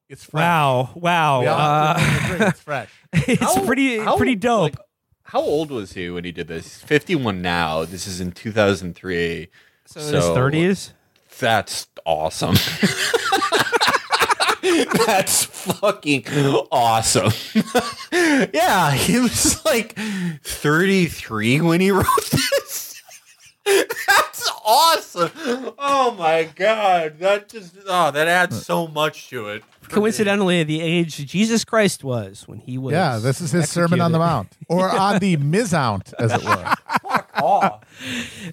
It's fresh. Wow! Wow! All Uh, have to agree, it's fresh. it's How- pretty how, pretty dope. like, how old was he when he did this? 51 now. This is in 2003. so in his thirties. That's awesome. That's fucking awesome. yeah, he was like 33 when he wrote this. That's awesome. Oh my god. That just oh, that adds so much to it. for me. Coincidentally, the age Jesus Christ was when he was. Yeah, this is his Sermon on the. Mount, or on the Mizount, as it were. Fuck awe.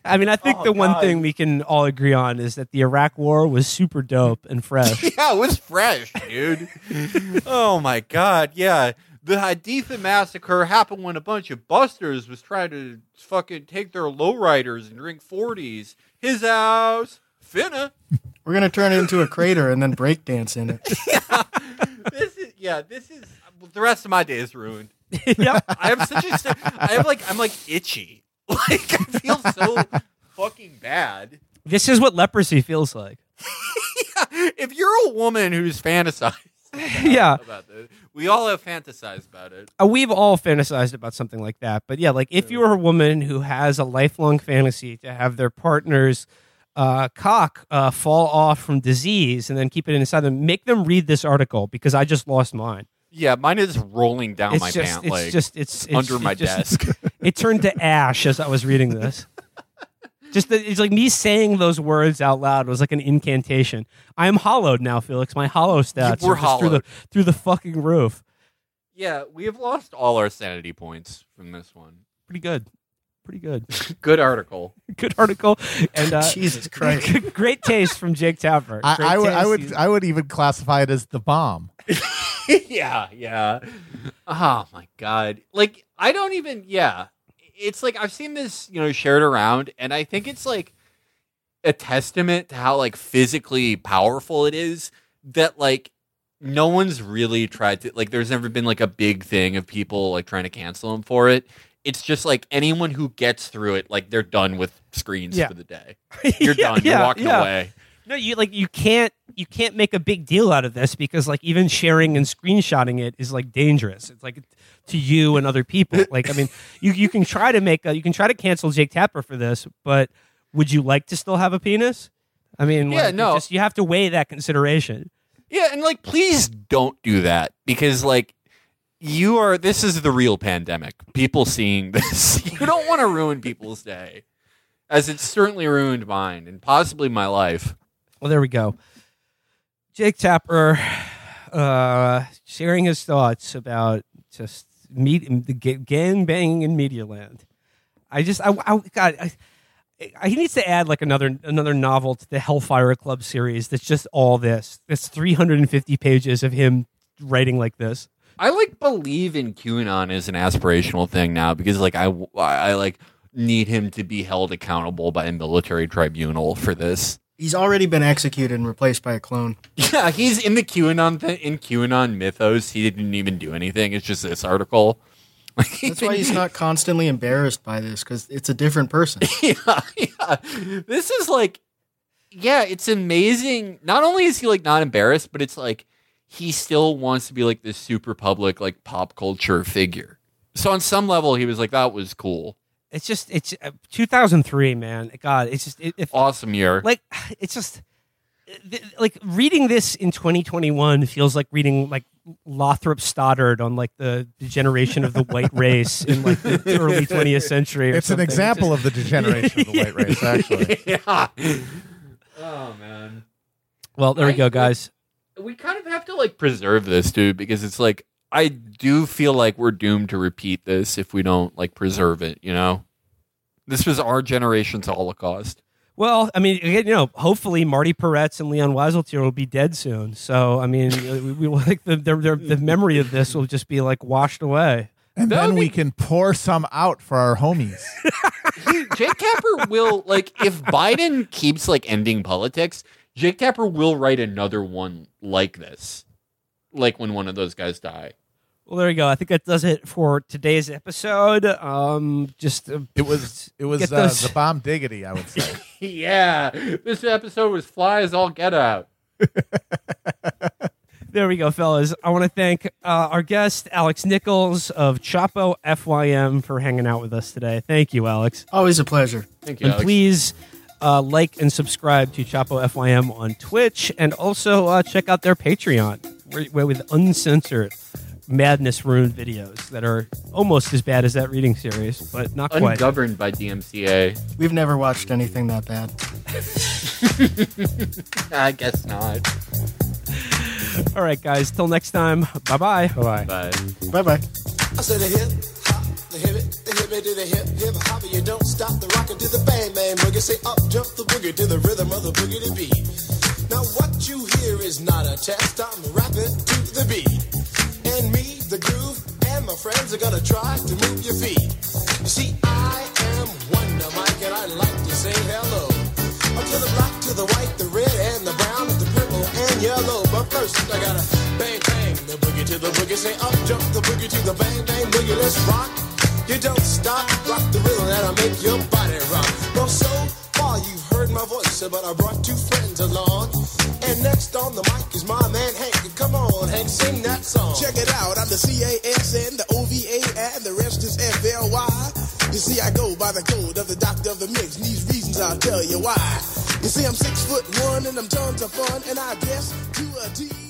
I mean, I think Oh, the one God. thing we can all agree on is that the Iraq War was super dope and fresh. Yeah, it was fresh, dude. oh my god, yeah. The Haditha massacre happened when a bunch of busters was trying to fucking take their lowriders and drink 40s. His house, finna. We're gonna turn it into a crater and then breakdance in it. yeah. This is yeah. This is the rest of my day is ruined. yep. I have such a. st- I have like I'm like itchy. Like I feel so fucking bad. This is what leprosy feels like. If you're a woman who's fantasized yeah. about we all have fantasized about it. Uh, we've all fantasized about something like that. But yeah, like if you're a woman who has a lifelong fantasy to have their partner's uh, cock uh, fall off from disease and then keep it inside them, make them read this article because I just lost mine. Yeah, mine is rolling down it's my just, pant it's leg just, it's, it's under my just- desk. It turned to ash as I was reading this. Just the, it's like me saying those words out loud was like an incantation. I am hollowed now, Felix. My hollow stats were are just through the hollowed. through the fucking roof. yeah, we have lost all our sanity points from this one. Pretty good. Pretty good. Good article. Good article. And uh, Jesus Christ. great taste from Jake Tapper. I, I would, I would, I would even classify it as the bomb. yeah, yeah. Oh my god. Like I don't even yeah. It's like I've seen this, you know, shared around and I think it's like a testament to how like physically powerful it is that like no one's really tried to like there's never been like a big thing of people like trying to cancel him for it. It's just like anyone who gets through it like they're done with screens Yeah. for the day. You're Yeah, done. You're yeah, walking away. No, you like you can't you can't make a big deal out of this because like even sharing and screenshotting it is like dangerous. It's like to you and other people. Like I mean, you you can try to make a, you can try to cancel Jake Tapper for this, but would you like to still have a penis? I mean, Yeah, like, it no. just, you have to weigh that consideration. Yeah, and like please don't do that because like you are this is the real pandemic. People seeing this. You don't want to ruin people's day. As it's certainly ruined mine and possibly my life. Well, there we go. Jake Tapper uh, sharing his thoughts about just meet gang banging in Media Land. I just, I, I God, I, I, he needs to add like another another novel to the Hellfire Club series. That's just all this. That's 350 pages of him writing like this. I like believe in QAnon as an aspirational thing now because like I I like need him to be held accountable by a military tribunal for this. He's already been executed and replaced by a clone. Yeah, he's in the QAnon th- in QAnon mythos. He didn't even do anything. It's just this article. That's why he's not constantly embarrassed by this because it's a different person. yeah, yeah. This is like, yeah, it's amazing. Not only is he like not embarrassed, but it's like he still wants to be like this super public, like pop culture figure. So on some level, he was like, that was cool, It's just it's uh, 2003, man. God, it's just it, if awesome year. like it's just th- like reading this in 2021 feels like reading like Lothrop Stoddard on like the, the generation of the white race in like the early 20th century. or It's an something. example just- of the degeneration of the white race, actually. yeah. Oh man, well, there we go, guys. we kind of have to like preserve this, dude, because it's like I do feel like we're doomed to repeat this if we don't like preserve it. You know, this was our generation's Holocaust. Well, I mean, again, you know, hopefully Marty Peretz and Leon Wieseltier will be dead soon. So, I mean, we, we like the, the the the memory of this will just be like washed away. And That then would we can pour some out for our homies. Jake Tapper will like if Biden keeps like ending politics, Jake Tapper will write another one like this, like when one of those guys die. Well, there you go. I think that does it for today's episode. Um, just uh, It was it was uh, those- the bomb diggity, I would say. yeah, this episode was fly as all get out. There we go, fellas. I want to thank uh, our guest, Alex Nichols of Chapo FYM, for hanging out with us today. Thank you, Alex. Always a pleasure. Thank you. And Alex. please uh, like and subscribe to Chapo FYM on Twitch and also uh, check out their Patreon where, where with uncensored madness ruined videos that are almost as bad as that reading series, but not quite. ungoverned by DMCA. We've never watched anything that bad. I guess not. All right, guys. Till next time. Bye bye. Bye. But Bye bye. I said the hip hop, the hip it, the hip hippie to the hip, hip hopper. You don't stop the rockin' to the bang bang boogie. Say up, jump the boogie to the rhythm of the boogie to beat. Now what you hear is not a test. I'm rapping to the beat, and my friends are gonna try to move your feet. You see, I am Wonder Mike, and I like to say hello. Up to the black, to the white, the red, and the brown, the purple, and yellow. But first, I gotta bang bang the boogie to the boogie. Say up, jump the boogie to the bang bang boogie. Let's rock. You don't stop, rock the rhythm that'll make your body rock. Well, so far you've heard my voice, but I brought two friends along. And next on the mic is my man Hank. Come on, Hank, sing that song. Check it out, I'm the CASN, the OVA, and the rest is FLY. You see, I go by the code of the doctor of the mix, and these reasons I'll tell you why. You see, I'm six foot one, and I'm tons of fun, and I guess to a T.